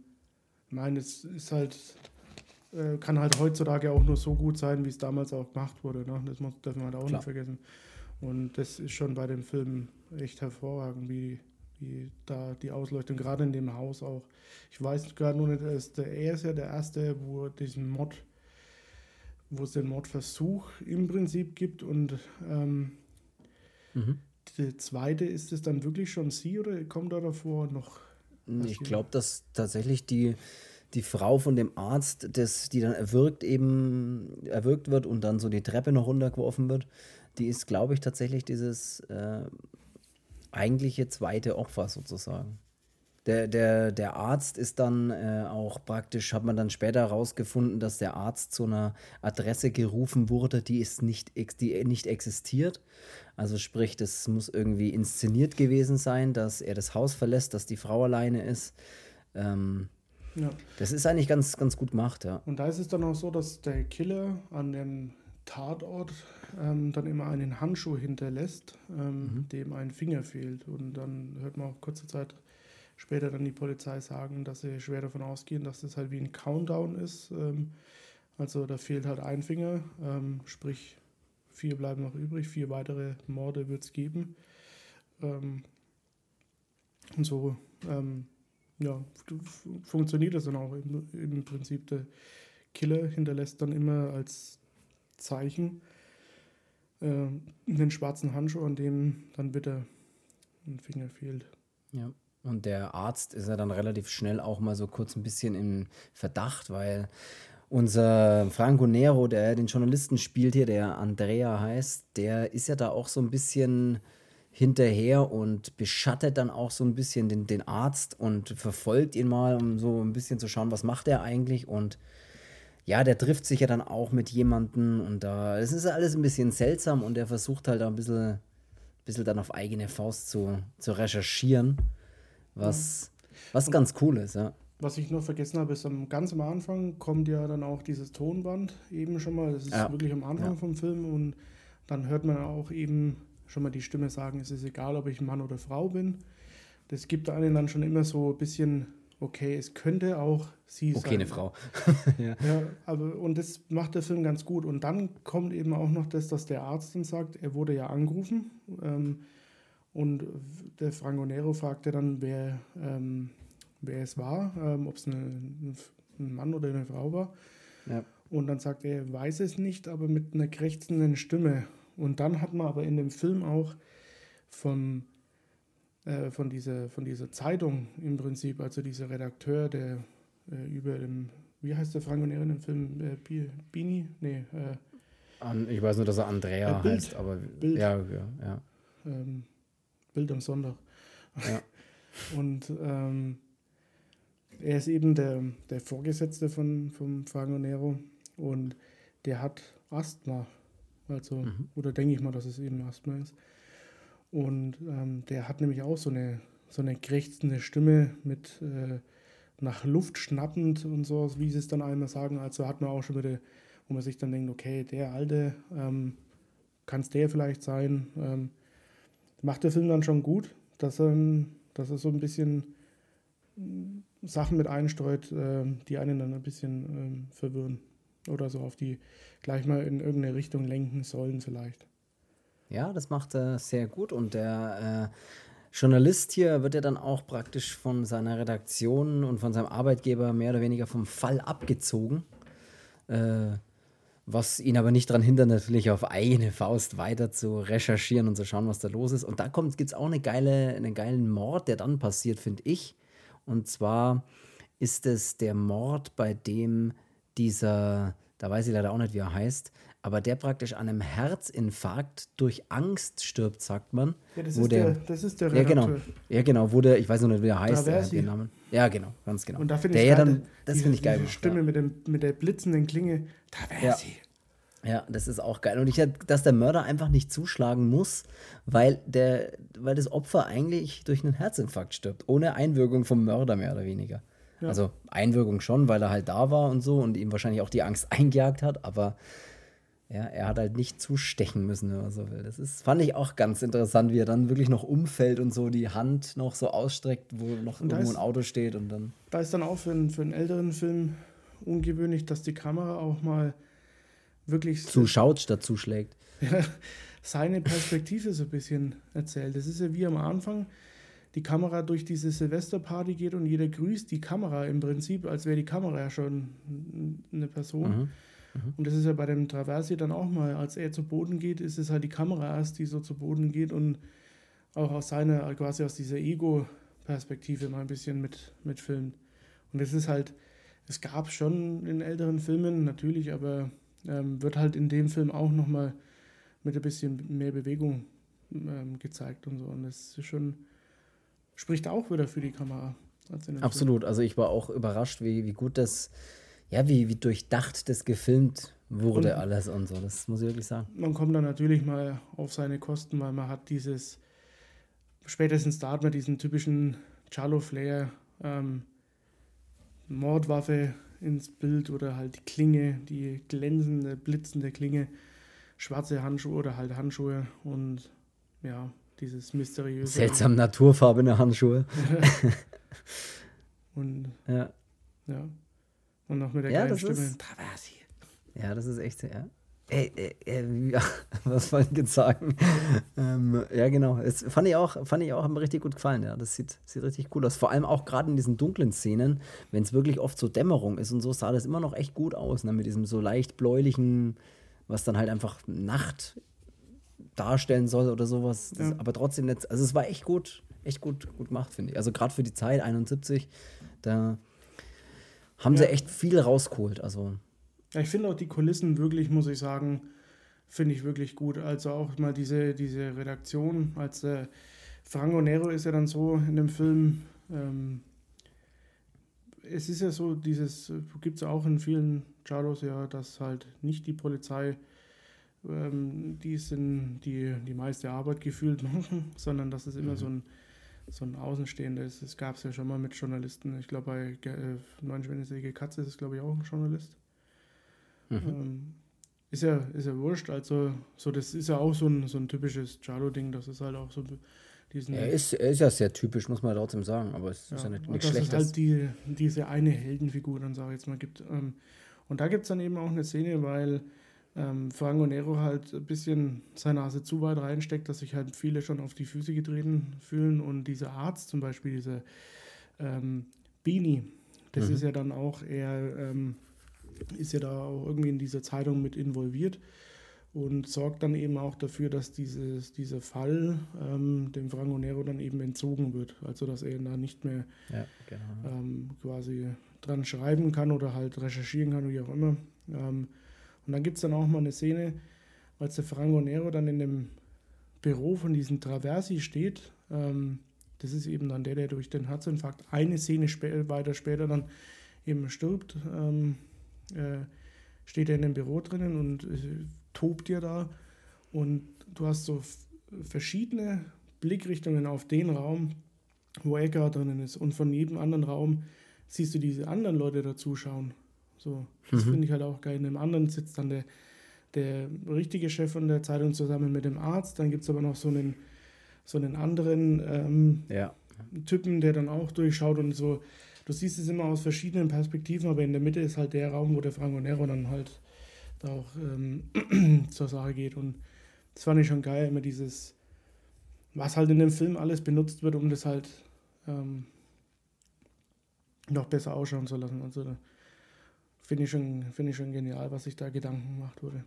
meine, es ist halt, äh, kann halt heutzutage auch nur so gut sein, wie es damals auch gemacht wurde. Ne? Das muss, darf man halt auch Klar. nicht vergessen. Und das ist schon bei dem Film echt hervorragend, wie, wie da die Ausleuchtung, gerade in dem Haus auch. Ich weiß gerade nur nicht, ist, der, er ist ja der Erste, wo diesen Mod, wo es den Mordversuch im Prinzip gibt und ähm, mhm. der zweite, ist es dann wirklich schon sie oder kommt da davor noch? Ich glaube, dass tatsächlich die, die Frau von dem Arzt, das, die dann erwürgt eben erwürgt wird und dann so die Treppe noch runtergeworfen wird, die ist, glaube ich, tatsächlich dieses äh, eigentliche zweite Opfer sozusagen. Der, der, der Arzt ist dann äh, auch praktisch, hat man dann später herausgefunden, dass der Arzt zu einer Adresse gerufen wurde, die ist nicht, die nicht existiert. Also sprich, das muss irgendwie inszeniert gewesen sein, dass er das Haus verlässt, dass die Frau alleine ist. Ähm, ja. Das ist eigentlich ganz, ganz gut gemacht, ja. Und da ist es dann auch so, dass der Killer an dem Tatort ähm, dann immer einen Handschuh hinterlässt, ähm, mhm. dem ein Finger fehlt. Und dann hört man auch kurze Zeit später dann die Polizei sagen, dass sie schwer davon ausgehen, dass das halt wie ein Countdown ist. Ähm, also da fehlt halt ein Finger, ähm, sprich vier bleiben noch übrig, vier weitere Morde wird es geben. Ähm, und so ähm, ja, funktioniert das dann auch im, im Prinzip. Der Killer hinterlässt dann immer als Zeichen äh, den schwarzen Handschuh, an dem dann bitte ein Finger fehlt. Ja. Und der Arzt ist ja dann relativ schnell auch mal so kurz ein bisschen im Verdacht, weil unser Franco Nero, der den Journalisten spielt hier, der Andrea heißt, der ist ja da auch so ein bisschen hinterher und beschattet dann auch so ein bisschen den, den Arzt und verfolgt ihn mal, um so ein bisschen zu schauen, was macht er eigentlich und ja, der trifft sich ja dann auch mit jemandem und da, es ist alles ein bisschen seltsam und er versucht halt da ein bisschen, bisschen dann auf eigene Faust zu, zu recherchieren, was, was ganz cool ist, ja. Was ich noch vergessen habe, ist am ganz am Anfang kommt ja dann auch dieses Tonband eben schon mal, das ist ja. wirklich am Anfang ja. vom Film und dann hört man auch eben schon mal die Stimme sagen, es ist egal, ob ich Mann oder Frau bin. Das gibt einen dann schon immer so ein bisschen okay, es könnte auch sie okay, sein. Okay, eine Frau. ja. ja. aber und das macht der Film ganz gut. Und dann kommt eben auch noch das, dass der Arzt dann sagt, er wurde ja angerufen. Ähm, und der Franco Nero fragte dann, wer, ähm, wer es war, ähm, ob es ein Mann oder eine Frau war. Ja. Und dann sagt er, er weiß es nicht, aber mit einer krächzenden Stimme. Und dann hat man aber in dem Film auch vom äh, von, dieser, von dieser Zeitung im Prinzip, also dieser Redakteur, der äh, über dem, wie heißt der Franco Nero in dem Film? Äh, Bini? Nee. An, ich weiß nur, dass er Andrea Bild, heißt, aber Bild. ja, ja. ja. Ähm, Bild am Sonntag. Ja. Und ähm, er ist eben der, der Vorgesetzte von, vom Franco Nero und der hat Asthma. Also, mhm. oder denke ich mal, dass es eben Asthma ist. Und ähm, der hat nämlich auch so eine, so eine krächzende Stimme mit äh, nach Luft schnappend und so, wie sie es dann einmal sagen. Also hat man auch schon wieder, wo man sich dann denkt, okay, der Alte, ähm, kann es der vielleicht sein. Ähm, macht der Film dann schon gut, dass er, dass er so ein bisschen hm, Sachen mit einstreut, äh, die einen dann ein bisschen ähm, verwirren. Oder so auf die gleich mal in irgendeine Richtung lenken sollen vielleicht. Ja, das macht er sehr gut und der äh, Journalist hier wird ja dann auch praktisch von seiner Redaktion und von seinem Arbeitgeber mehr oder weniger vom Fall abgezogen. Äh, was ihn aber nicht daran hindert, natürlich auf eigene Faust weiter zu recherchieren und zu schauen, was da los ist. Und da gibt es auch eine geile, einen geilen Mord, der dann passiert, finde ich. Und zwar ist es der Mord, bei dem dieser, da weiß ich leider auch nicht, wie er heißt, aber der praktisch an einem Herzinfarkt durch Angst stirbt, sagt man. Ja, das, ist, der, der, das ist der Ja, genau. Ja, genau, wo der, ich weiß noch nicht, wie er heißt, der den Namen. Ja, genau, ganz genau. Und da finde ich ja dann, das finde ich geil. Die Stimme ja. mit, dem, mit der blitzenden Klinge, da wäre ja. sie. Ja, das ist auch geil. Und ich dass der Mörder einfach nicht zuschlagen muss, weil, der, weil das Opfer eigentlich durch einen Herzinfarkt stirbt, ohne Einwirkung vom Mörder mehr oder weniger. Ja. Also Einwirkung schon, weil er halt da war und so und ihm wahrscheinlich auch die Angst eingejagt hat, aber ja, er hat halt nicht zustechen müssen, wenn man so will. Das ist, fand ich auch ganz interessant, wie er dann wirklich noch umfällt und so die Hand noch so ausstreckt, wo noch irgendwo ist, ein Auto steht und dann. Da ist dann auch für einen, für einen älteren Film ungewöhnlich, dass die Kamera auch mal wirklich. Zuschaut statt zuschlägt. Ja, seine Perspektive so ein bisschen erzählt. Das ist ja wie am Anfang die Kamera durch diese Silvesterparty geht und jeder grüßt die Kamera im Prinzip, als wäre die Kamera ja schon eine Person. Mhm. Mhm. Und das ist ja bei dem Traversi dann auch mal, als er zu Boden geht, ist es halt die Kamera erst, die so zu Boden geht und auch aus seiner, quasi aus dieser Ego-Perspektive mal ein bisschen mit, mit filmt. Und das ist halt, es gab schon in älteren Filmen natürlich, aber ähm, wird halt in dem Film auch nochmal mit ein bisschen mehr Bewegung ähm, gezeigt und so. Und das ist schon, spricht auch wieder für die Kamera. Absolut, Film. also ich war auch überrascht, wie, wie gut das ja, wie, wie durchdacht das gefilmt wurde und alles und so. Das muss ich wirklich sagen. Man kommt dann natürlich mal auf seine Kosten, weil man hat dieses, spätestens da hat man diesen typischen Charlo-Flair, ähm, Mordwaffe ins Bild oder halt die Klinge, die glänzende, blitzende Klinge, schwarze Handschuhe oder halt Handschuhe und ja, dieses mysteriöse. Seltsam naturfarbene Handschuhe. und ja. ja. Und noch mit der ja, geilen Stimme. Ist, ja, das ist echt, ja. Ey, ey, ey, ja, was wollte ich jetzt sagen? ähm, ja, genau. Es fand ich auch, fand ich auch, hat mir richtig gut gefallen, ja. Das sieht, sieht richtig cool aus. Vor allem auch gerade in diesen dunklen Szenen, wenn es wirklich oft so Dämmerung ist und so, sah das immer noch echt gut aus, ne? Mit diesem so leicht bläulichen, was dann halt einfach Nacht darstellen soll oder sowas. Das, ja. Aber trotzdem nicht, also es war echt gut, echt gut, gut gemacht, finde ich. Also gerade für die Zeit, 71, da haben ja. sie echt viel rausgeholt. Also. Ja, ich finde auch die Kulissen wirklich, muss ich sagen, finde ich wirklich gut. Also auch mal diese, diese Redaktion, als äh, Franco Nero ist ja dann so in dem Film, ähm, es ist ja so, dieses, gibt es auch in vielen Charlos ja, dass halt nicht die Polizei ähm, die sind die, die meiste Arbeit gefühlt machen, sondern dass es immer mhm. so ein so ein Außenstehender ist. Das gab es ja schon mal mit Journalisten. Ich glaube, bei äh, Neunschwänzige Katze ist es, glaube ich, auch ein Journalist. Mhm. Ähm, ist ja, ist ja wurscht. Also, so, das ist ja auch so ein, so ein typisches Jalo-Ding. Das ist halt auch so diesen. Er ist, er ist ja sehr typisch, muss man trotzdem sagen, aber es ist ja nicht, nicht dass schlecht. Dass es halt die, diese eine Heldenfigur dann, sage ich jetzt mal, gibt. Ähm, und da gibt es dann eben auch eine Szene, weil ähm, Franco Nero halt ein bisschen seine Nase zu weit reinsteckt, dass sich halt viele schon auf die Füße getreten fühlen. Und dieser Arzt zum Beispiel, diese ähm, Bini, das mhm. ist ja dann auch eher, ähm, ist ja da auch irgendwie in dieser Zeitung mit involviert und sorgt dann eben auch dafür, dass dieses, dieser Fall ähm, dem Franco Nero dann eben entzogen wird. Also dass er da nicht mehr ja, genau. ähm, quasi dran schreiben kann oder halt recherchieren kann, wie auch immer. Ähm, und dann gibt es dann auch mal eine Szene, als der Franco Nero dann in dem Büro von diesem Traversi steht. Ähm, das ist eben dann der, der durch den Herzinfarkt eine Szene spä weiter später dann eben stirbt. Ähm, äh, steht er in dem Büro drinnen und äh, tobt dir da. Und du hast so verschiedene Blickrichtungen auf den Raum, wo Edgar drinnen ist. Und von jedem anderen Raum siehst du diese anderen Leute dazuschauen. So, das mhm. finde ich halt auch geil. In dem anderen sitzt dann der, der richtige Chef von der Zeitung zusammen mit dem Arzt. Dann gibt es aber noch so einen, so einen anderen ähm, ja. Typen, der dann auch durchschaut und so. Du siehst es immer aus verschiedenen Perspektiven, aber in der Mitte ist halt der Raum, wo der Franco Nero dann halt da auch ähm, zur Sache geht. Und das fand ich schon geil, immer dieses, was halt in dem Film alles benutzt wird, um das halt ähm, noch besser ausschauen zu lassen. Also finde ich, schon, find ich schon genial, was sich da Gedanken gemacht wurde.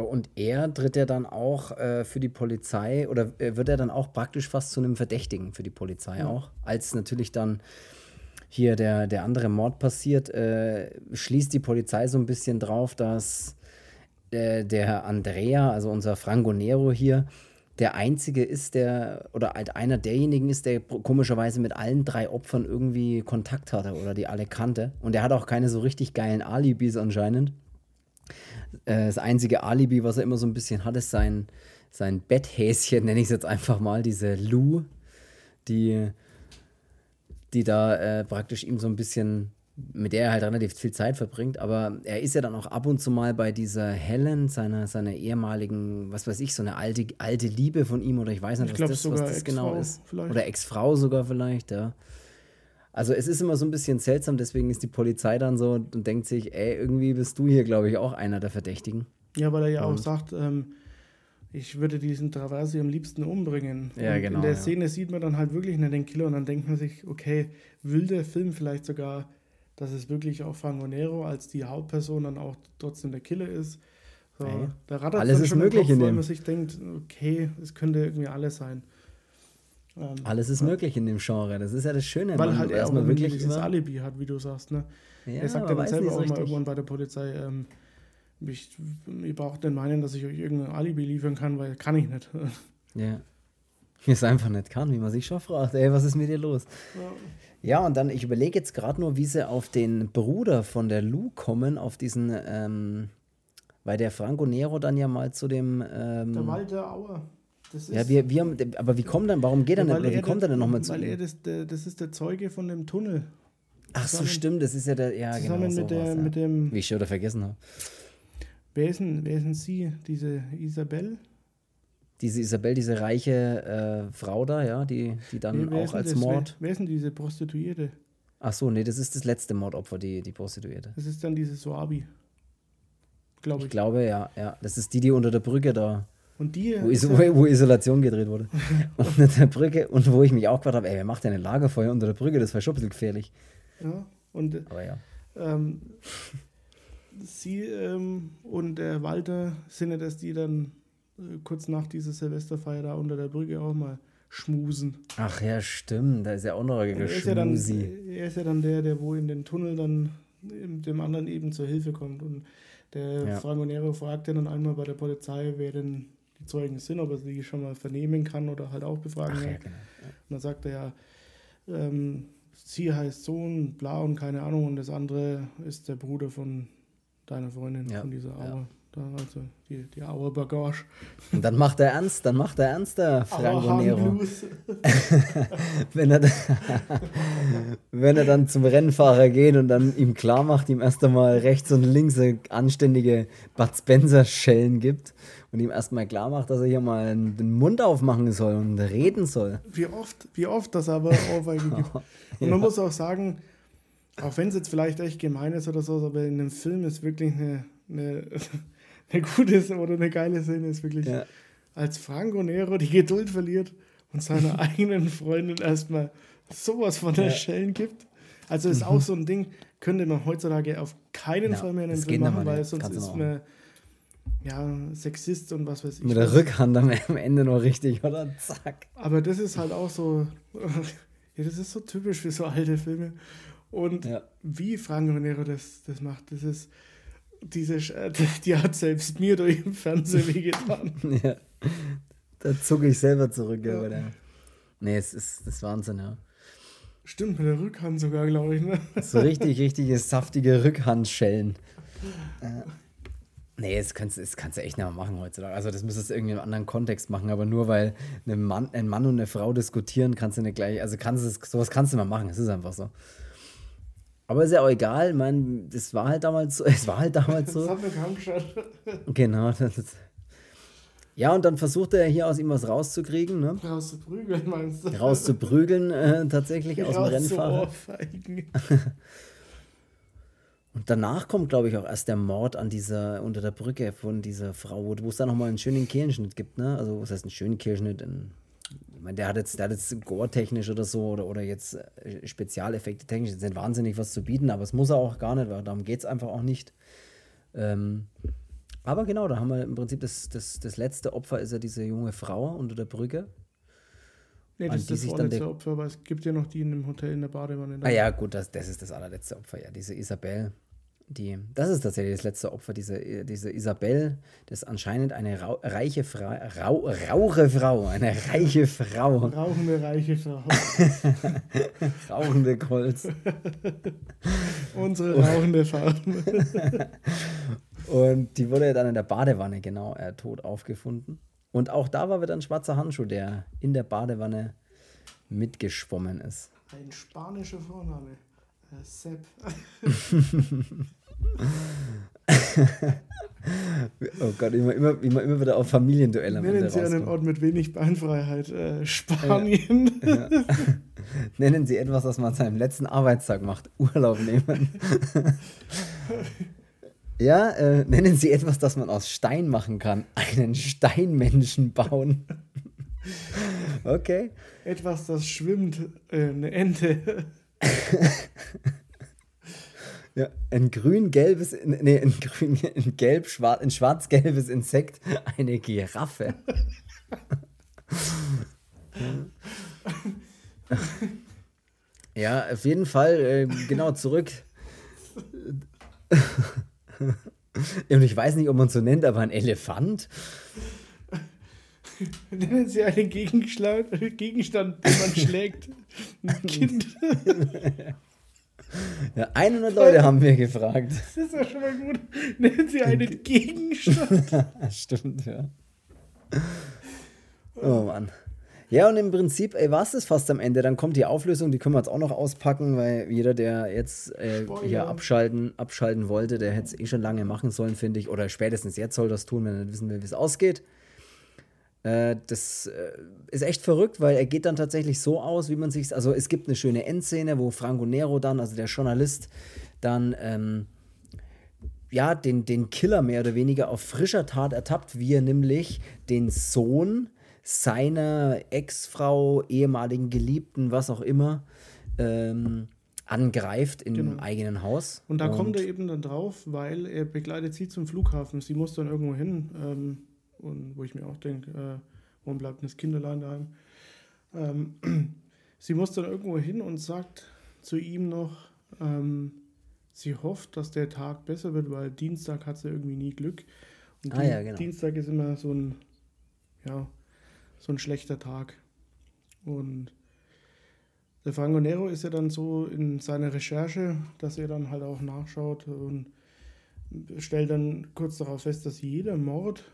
Und er tritt ja dann auch äh, für die Polizei oder äh, wird er dann auch praktisch fast zu einem Verdächtigen für die Polizei ja. auch, als natürlich dann hier der, der andere Mord passiert, äh, schließt die Polizei so ein bisschen drauf, dass äh, der Andrea, also unser Franco Nero hier, der einzige ist, der, oder halt einer derjenigen ist, der komischerweise mit allen drei Opfern irgendwie Kontakt hatte oder die alle kannte. Und er hat auch keine so richtig geilen Alibis anscheinend. Äh, das einzige Alibi, was er immer so ein bisschen hat, ist sein, sein Betthäschen, nenne ich es jetzt einfach mal, diese Lou, die die da äh, praktisch ihm so ein bisschen, mit der er halt relativ viel Zeit verbringt. Aber er ist ja dann auch ab und zu mal bei dieser Helen, seiner, seiner ehemaligen, was weiß ich, so eine alte, alte Liebe von ihm oder ich weiß nicht, Ich was das, was das genau ist. vielleicht. Oder Ex-Frau sogar vielleicht, ja. Also es ist immer so ein bisschen seltsam, deswegen ist die Polizei dann so und denkt sich, ey, irgendwie bist du hier, glaube ich, auch einer der Verdächtigen. Ja, weil er ja auch Und- sagt, ähm, ich würde diesen Traversi am liebsten umbringen. Ja, und genau, In der ja. Szene sieht man dann halt wirklich nicht den Killer und dann denkt man sich, okay, will der Film vielleicht sogar, dass es wirklich auch Franco Nero als die Hauptperson dann auch trotzdem der Killer ist. So, Ey, da rattert alles dann ist schon möglich Kopf, in dem. man sich denkt, okay, es könnte irgendwie alles sein. Ähm, Alles ist möglich in dem Genre. Das ist ja das Schöne. weil man halt er erstmal wirklich dieses Alibi hat, wie du sagst. Ne? ja, er sagt ja dann selber auch so mal richtig. irgendwann bei der Polizei, ähm, ich, ihr braucht nicht meinen, dass ich euch irgendein Alibi liefern kann, weil kann ich nicht. Ja. Wie es einfach nicht kann, wie man sich schon fragt, ey, was ist mit dir los? Ja, und dann, ich überlege jetzt gerade nur, wie sie auf den Bruder von der Lou kommen, auf diesen, ähm, weil der Franco Nero dann ja mal zu dem, ähm, Der Walter Auer. Das ist, ja, wir, wir aber wie kommt dann, warum geht er nicht, weil oder wie er kommt er denn nochmal zu Weil er das, der, das ist der Zeuge von dem Tunnel. Ach so, zusammen- stimmt, das ist ja der, ja, zusammen genau, mit, der, ja. mit dem. Wie ich schon wieder vergessen habe. Wer ist, denn, wer ist denn sie? Diese Isabel? Diese Isabel, diese reiche äh, Frau da, ja, die, die dann ist auch als das? Mord. Wer, wer ist denn diese Prostituierte? Ach so, nee, das ist das letzte Mordopfer, die, die Prostituierte. Das ist dann diese Soabi. Glaube Ich ich. glaube, ja, ja. Das ist die, die unter der Brücke da, Und die. wo, ist Iso ja- wo Isolation gedreht wurde. unter der Brücke und wo ich mich auch gefragt habe, ey, wer macht denn ein Lagerfeuer unter der Brücke? Das wäre schon ein bisschen gefährlich. ja, und Aber ja. ähm, sie ähm, und der Walter sind ja, dass die dann äh, kurz nach dieser Silvesterfeier da unter der Brücke auch mal schmusen. Ach ja, stimmt. Da ist ja auch noch ein Er ist ja, dann, er ist ja dann der, der wo in den Tunnel dann dem anderen eben zur Hilfe kommt. Und der Ja. Franco Nero fragt ja dann einmal bei der Polizei, wer denn die Zeugen sind, ob er sie schon mal vernehmen kann oder halt auch befragen Ach ja, kann. genau. Und dann sagt er ja, ähm, sie heißt Sohn, bla und keine Ahnung. Und das andere ist der Bruder von deiner Freundin, Ja, von dieser ja. Da, also die, die Auer Bagage. Und dann macht er ernst, dann macht er ernst, der Franco Nero. Wenn er, wenn er dann zum Rennfahrer geht und dann ihm klar macht, ihm erst einmal rechts und links eine anständige Bud Spencer-Schellen gibt und ihm erstmal klar macht, dass er hier mal den Mund aufmachen soll und reden soll. Wie oft, wie oft das aber Ohrfeige gibt. Und man muss auch sagen, auch wenn es jetzt vielleicht echt gemein ist oder so, aber in dem Film ist wirklich eine, eine, eine gute oder eine geile Szene, ist wirklich, Ja. als Franco Nero die Geduld verliert und seiner eigenen Freundin erstmal sowas von der Ja. Schellen gibt. Also ist auch so ein Ding, könnte man heutzutage auf keinen Ja, Fall mehr in einem Film machen, weil sonst Kannst ist man ja Sexist und was weiß ich. Mit der was. Rückhand am am Ende noch richtig, oder? Zack. Aber das ist halt auch so, ja, das ist so typisch für so alte Filme. Und Ja. wie Franco Nero das, das macht, das ist, diese, Sch- äh, die hat selbst mir durch den Fernsehen wehgetan. ja. Da zucke ich selber zurück. Ja. Ja. bei der- Nee, es ist das ist Wahnsinn, ja. Stimmt, mit der Rückhand sogar, glaube ich. Ne? So richtig, richtige saftige Rückhandschellen. Äh, nee, das kannst, das kannst du echt nicht mehr machen heutzutage. Also, das müsstest du irgendwie in einem anderen Kontext machen, aber nur weil ein Mann, ein Mann und eine Frau diskutieren, kannst du nicht gleich. Also, kannst du sowas kannst du mal machen. Es ist einfach so. Aber ist ja auch egal. Ich meine, das war halt damals so. Es war halt damals Das so. hat mir kaum geschaut. Genau. Das ist, ja, und dann versucht er hier aus ihm was rauszukriegen, ne? Raus zu prügeln, meinst du? rauszuprügeln, äh, tatsächlich aus dem Rennfahrer. Und danach kommt, glaube ich, auch erst der Mord an dieser, unter der Brücke von dieser Frau, wo es da nochmal einen schönen Kehlenschnitt gibt, ne? Also, was heißt einen schönen Kehlenschnitt? Ein, ich meine, der hat jetzt, der hat jetzt Gore-technisch oder so oder, oder jetzt äh, Spezialeffekte technisch jetzt nicht wahnsinnig was zu bieten, aber es muss er auch gar nicht, weil darum geht es einfach auch nicht. Ähm, aber genau, da haben wir im Prinzip das, das, das letzte Opfer ist ja diese junge Frau unter der Brücke. Nee, das ist das vorletzte Opfer, aber es gibt ja noch die in dem Hotel in der Badewanne. Ah ja, gut, das, das ist das allerletzte Opfer, ja. Diese Isabel, die, das ist tatsächlich das letzte Opfer, diese, diese Isabel, das ist anscheinend eine rau, reiche Frau, rau, rauche Frau, eine reiche Frau, Rauchende, reiche Frau. rauchende Kolz. Unsere rauchende Frau. Und die wurde dann in der Badewanne, genau, äh, tot aufgefunden. Und auch da war wieder ein schwarzer Handschuh, der in der Badewanne mitgeschwommen ist. Ein spanischer Vorname. Äh, Sepp. oh Gott, immer, immer, immer, immer wieder auf Familienduelle am Nennen Ende Sie einen. Ort mit wenig Beinfreiheit. Äh, Spanien. Ja. Nennen Sie etwas, was man an seinem letzten Arbeitstag macht. Urlaub nehmen. ja, äh, nennen Sie etwas, das man aus Stein machen kann. Einen Steinmenschen bauen. okay. Etwas, das schwimmt. Äh, eine Ente. Ja, ein grün-gelbes, nee, ein grün, ein gelb, schwarz, ein schwarz-gelbes Insekt, eine Giraffe. ja, auf jeden Fall, äh, genau, zurück. Und ich weiß nicht, ob man es so nennt, aber ein Elefant. Nennen Sie einen Gegenstand, den man schlägt. Ein Kind. Ja, 100 Leute haben wir gefragt. Das ist ja schon mal gut. Nennen Sie einen Gegenstand. Stimmt, ja. Oh Mann. Ja, und im Prinzip war es das fast am Ende. Dann kommt die Auflösung, die können wir jetzt auch noch auspacken, weil jeder, der jetzt äh, hier abschalten, abschalten wollte, der hätte es eh schon lange machen sollen, finde ich. Oder spätestens jetzt soll das tun, wenn er nicht wissen will, wie es ausgeht. Äh, das äh, ist echt verrückt, weil er geht dann tatsächlich so aus, wie man sich Also es gibt eine schöne Endszene, wo Franco Nero dann, also der Journalist, dann ähm, ja, den, den Killer mehr oder weniger auf frischer Tat ertappt, wie er nämlich den Sohn seiner Ex-Frau, ehemaligen Geliebten, was auch immer, ähm, angreift in Genau. dem eigenen Haus. Und da kommt er eben dann drauf, weil er begleitet sie zum Flughafen. Sie muss dann irgendwo hin. Ähm, und wo ich mir auch denke, äh, warum bleibt das Kind allein daheim? Ähm, sie muss dann irgendwo hin und sagt zu ihm noch, ähm, sie hofft, dass der Tag besser wird, weil Dienstag hat sie irgendwie nie Glück. Und Ah ja, genau. Dienstag ist immer so ein, ja, so ein schlechter Tag. Und der Franco Nero ist ja dann so in seiner Recherche, dass er dann halt auch nachschaut und stellt dann kurz darauf fest, dass jeder Mord,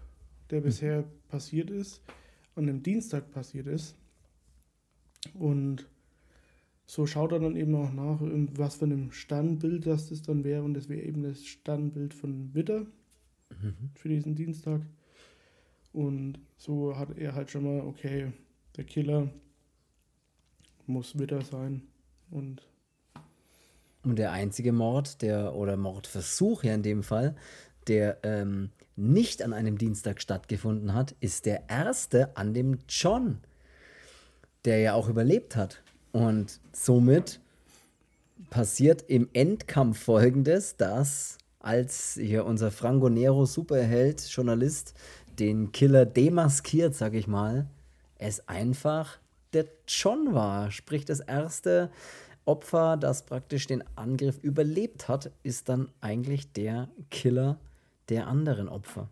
der bisher passiert ist, an einem Dienstag passiert ist. Und so schaut er dann eben auch nach, was für einem Sternbild das, das dann wäre. Und das wäre eben das Sternbild von Witter für diesen Dienstag. Und so hat er halt schon mal, okay, der Killer muss Witter sein. Und Und der einzige Mord, der, oder Mordversuch ja in dem Fall, der ähm, nicht an einem Dienstag stattgefunden hat, ist der erste an dem John, der ja auch überlebt hat. Und somit passiert im Endkampf folgendes, dass als hier unser Franco Nero Superheld, Journalist, den Killer demaskiert, sag ich mal, es einfach der John war. Sprich, das erste Opfer, das praktisch den Angriff überlebt hat, ist dann eigentlich der Killer der anderen Opfer.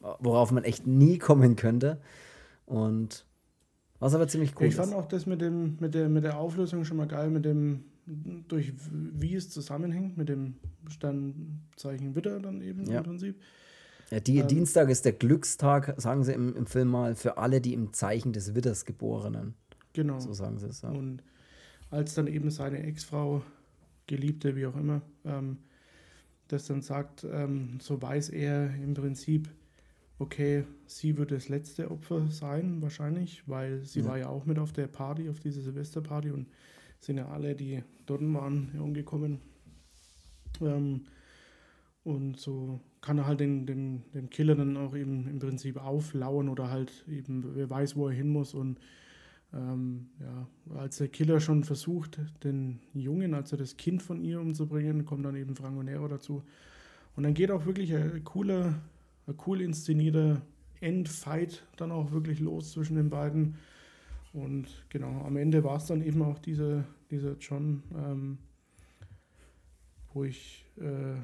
Worauf man echt nie kommen könnte. Und was aber ziemlich cool ich fand ist. auch das mit, dem, mit, der, mit der Auflösung schon mal geil, mit dem, durch wie es zusammenhängt, mit dem Sternzeichen Witter dann eben Ja. im Prinzip. Ja, die, ähm, Dienstag ist der Glückstag, sagen sie im, im Film mal, für alle, die im Zeichen des Witters geborenen. Genau. So sagen sie es. Ja. Und als dann eben seine Ex-Frau, Geliebte, wie auch immer, ähm, das dann sagt, ähm, so weiß er im Prinzip, okay, sie wird das letzte Opfer sein, wahrscheinlich, weil sie Ja. war ja auch mit auf der Party, auf dieser Silvesterparty und sind ja alle, die dort waren, umgekommen. Ähm, und so kann er halt den, den, dem Killer dann auch eben im Prinzip auflauern oder halt eben, wer weiß, wo er hin muss und ähm, ja, als der Killer schon versucht, den Jungen, also das Kind von ihr umzubringen, kommt dann eben Franco Nero dazu. Und dann geht auch wirklich ein cooler, ein cool inszenierter Endfight dann auch wirklich los zwischen den beiden. Und genau, am Ende war es dann eben auch dieser, dieser John, ähm, wo ich, äh,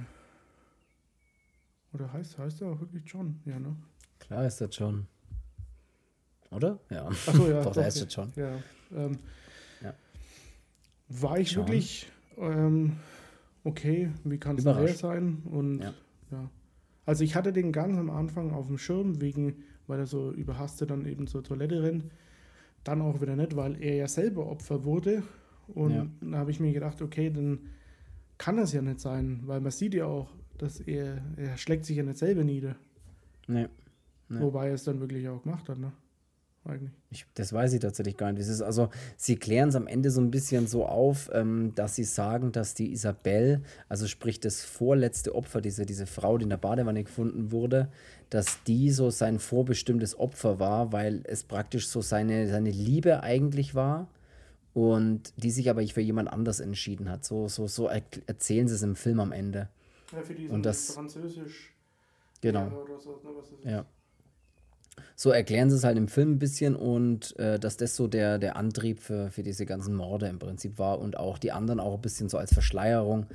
oder heißt, heißt er auch wirklich John? Ja, ne? Klar ist der John. Oder? Ja. Achso, ja. Doch, der ist der John. Ja, ähm, Ja. War ich John. wirklich ähm, okay, wie kann es Überrascht. sein? Und Ja. ja. Also ich hatte den ganz am Anfang auf dem Schirm, wegen, weil er so überhastet dann eben zur Toilette rennt. Dann auch wieder nicht, weil er ja selber Opfer wurde Und ja. dann habe ich mir gedacht, okay, dann kann das ja nicht sein, weil man sieht ja auch, dass er, er schlägt sich ja nicht selber nieder. Nee. nee. Wobei er es dann wirklich auch gemacht hat, ne? Eigentlich. Ich, das weiß ich tatsächlich gar nicht. ist also, sie klären es am Ende so ein bisschen so auf, ähm, dass sie sagen, dass die Isabel, also sprich das vorletzte Opfer, diese, diese Frau, die in der Badewanne gefunden wurde, dass die so sein vorbestimmtes Opfer war, weil es praktisch so seine, seine Liebe eigentlich war und die sich aber für jemand anders entschieden hat. So, so, so erzählen sie es im Film am Ende. Ja, für die und das Französisch. Genau. So, ne, ja. So erklären sie es halt im Film ein bisschen und äh, dass das so der, der Antrieb für, für diese ganzen Morde im Prinzip war und auch die anderen auch ein bisschen so als Verschleierung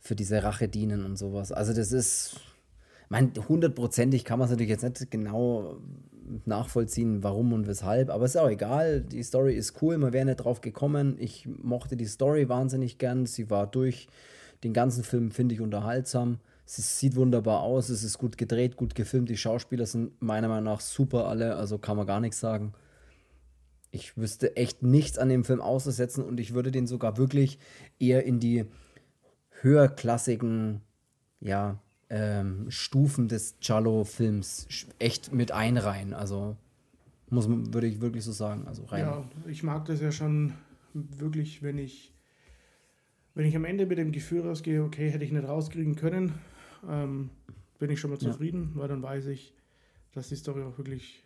für diese Rache dienen und sowas. Also das ist, ich meine, hundertprozentig kann man es natürlich jetzt nicht genau nachvollziehen, warum und weshalb. Aber ist auch egal. Die Story ist cool. Man wäre nicht drauf gekommen. Ich mochte die Story wahnsinnig gern. Sie war durch den ganzen Film, finde ich, unterhaltsam. Sie sieht wunderbar aus. Es ist gut gedreht, gut gefilmt. Die Schauspieler sind meiner Meinung nach super alle. Also kann man gar nichts sagen. Ich wüsste echt nichts an dem Film auszusetzen und ich würde den sogar wirklich eher in die höherklassigen, ja, ähm, Stufen des Giallo-Films echt mit einreihen. Also muss man, würde ich wirklich so sagen. Also rein. Ja, ich mag das ja schon wirklich, wenn ich, wenn ich am Ende mit dem Gefühl rausgehe, okay, hätte ich nicht rauskriegen können, ähm, bin ich schon mal zufrieden, ja. weil dann weiß ich, dass die Story auch wirklich,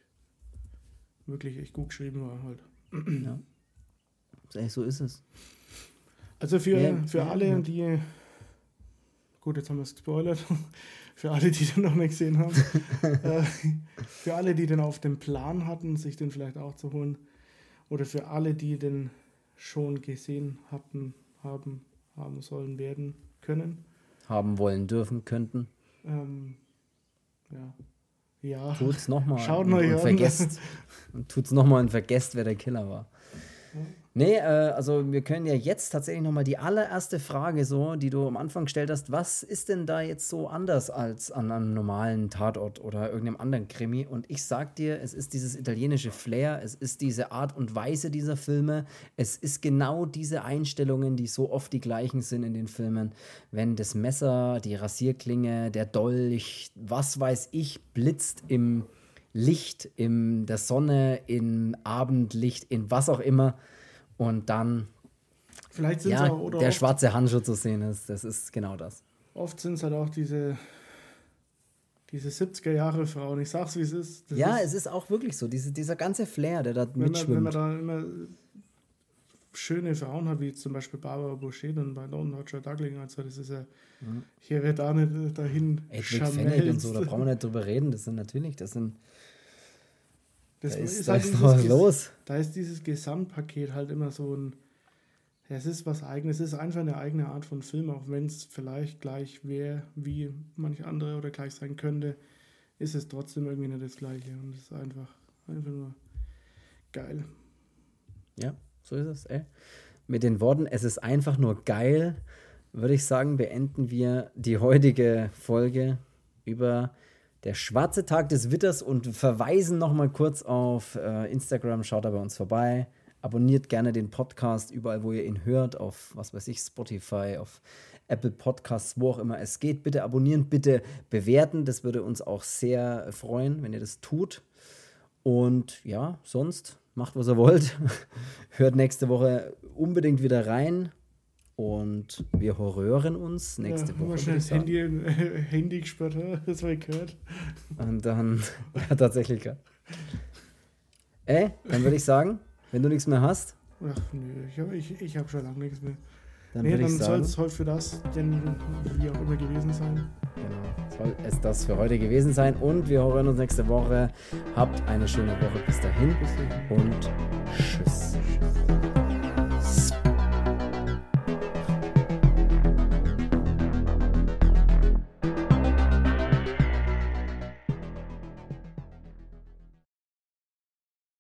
wirklich echt gut geschrieben war halt. Ja. So ist es. Also für, ja, für alle, die Gut, jetzt haben wir es gespoilert. für alle, die den noch nicht gesehen haben. äh, für alle, die den auf dem Plan hatten, sich den vielleicht auch zu holen. Oder für alle, die den schon gesehen hatten, haben, haben sollen, werden können. Haben wollen, dürfen, könnten. Ähm, ja. Ja. Tut's nochmal. Schaut und, und vergesst. und tut's nochmal und vergesst, wer der Killer war. Nee, äh, also wir können ja jetzt tatsächlich nochmal die allererste Frage so, die du am Anfang gestellt hast, was ist denn da jetzt so anders als an einem normalen Tatort oder irgendeinem anderen Krimi? Und ich sag dir, es ist dieses italienische Flair, es ist diese Art und Weise dieser Filme, es ist genau diese Einstellungen, die so oft die gleichen sind in den Filmen. Wenn das Messer, die Rasierklinge, der Dolch, was weiß ich, blitzt im Licht, in der Sonne, im Abendlicht, in was auch immer und dann Vielleicht sind ja, auch, oder der schwarze Handschuh zu sehen ist. Das ist genau das. Oft sind es halt auch diese, diese 70er Jahre Frauen. Ich sag's, wie es ist. Das ja, ist, es ist auch wirklich so. Diese, dieser ganze Flair, der da wenn mitschwimmt. Man, wenn man da immer schöne Frauen hat, wie zum Beispiel Barbara Boucher und bei Lone Roger Dougling, also das ist ja, mhm. hier wird da nicht dahin Edwig Fennec und so, da brauchen wir nicht drüber reden. Das sind natürlich, das sind das da ist, ist halt ist was los. Da ist dieses Gesamtpaket halt immer so ein. Ja, es ist was eigenes, es ist einfach eine eigene Art von Film, auch wenn es vielleicht gleich wäre, wie manche andere oder gleich sein könnte, ist es trotzdem irgendwie nicht das Gleiche. Und es ist einfach, einfach nur geil. Ja, so ist es, ey. Mit den Worten, es ist einfach nur geil, würde ich sagen, beenden wir die heutige Folge über der schwarze Tag des Witters und verweisen nochmal kurz auf äh, Instagram. Schaut da bei uns vorbei. Abonniert gerne den Podcast überall, wo ihr ihn hört, auf was weiß ich, Spotify, auf Apple Podcasts, wo auch immer es geht. Bitte abonnieren, bitte bewerten. Das würde uns auch sehr freuen, wenn ihr das tut. Und ja, sonst macht, was ihr wollt. Hört nächste Woche unbedingt wieder rein. Und wir horrören uns nächste ja, Woche. Schnell das Handy, äh, Handy gesperrt, das war ich gehört. Und dann, ja, tatsächlich. Ey, dann würde ich sagen, wenn du nichts mehr hast. Ach nö, ich habe ich, ich hab schon lange nichts mehr. Dann nee, dann soll es heute für das, denn wie auch immer gewesen sein. Genau, soll es das für heute gewesen sein. Und wir hören uns nächste Woche. Habt eine schöne Woche bis dahin. Bis dahin. Und tschüss. tschüss.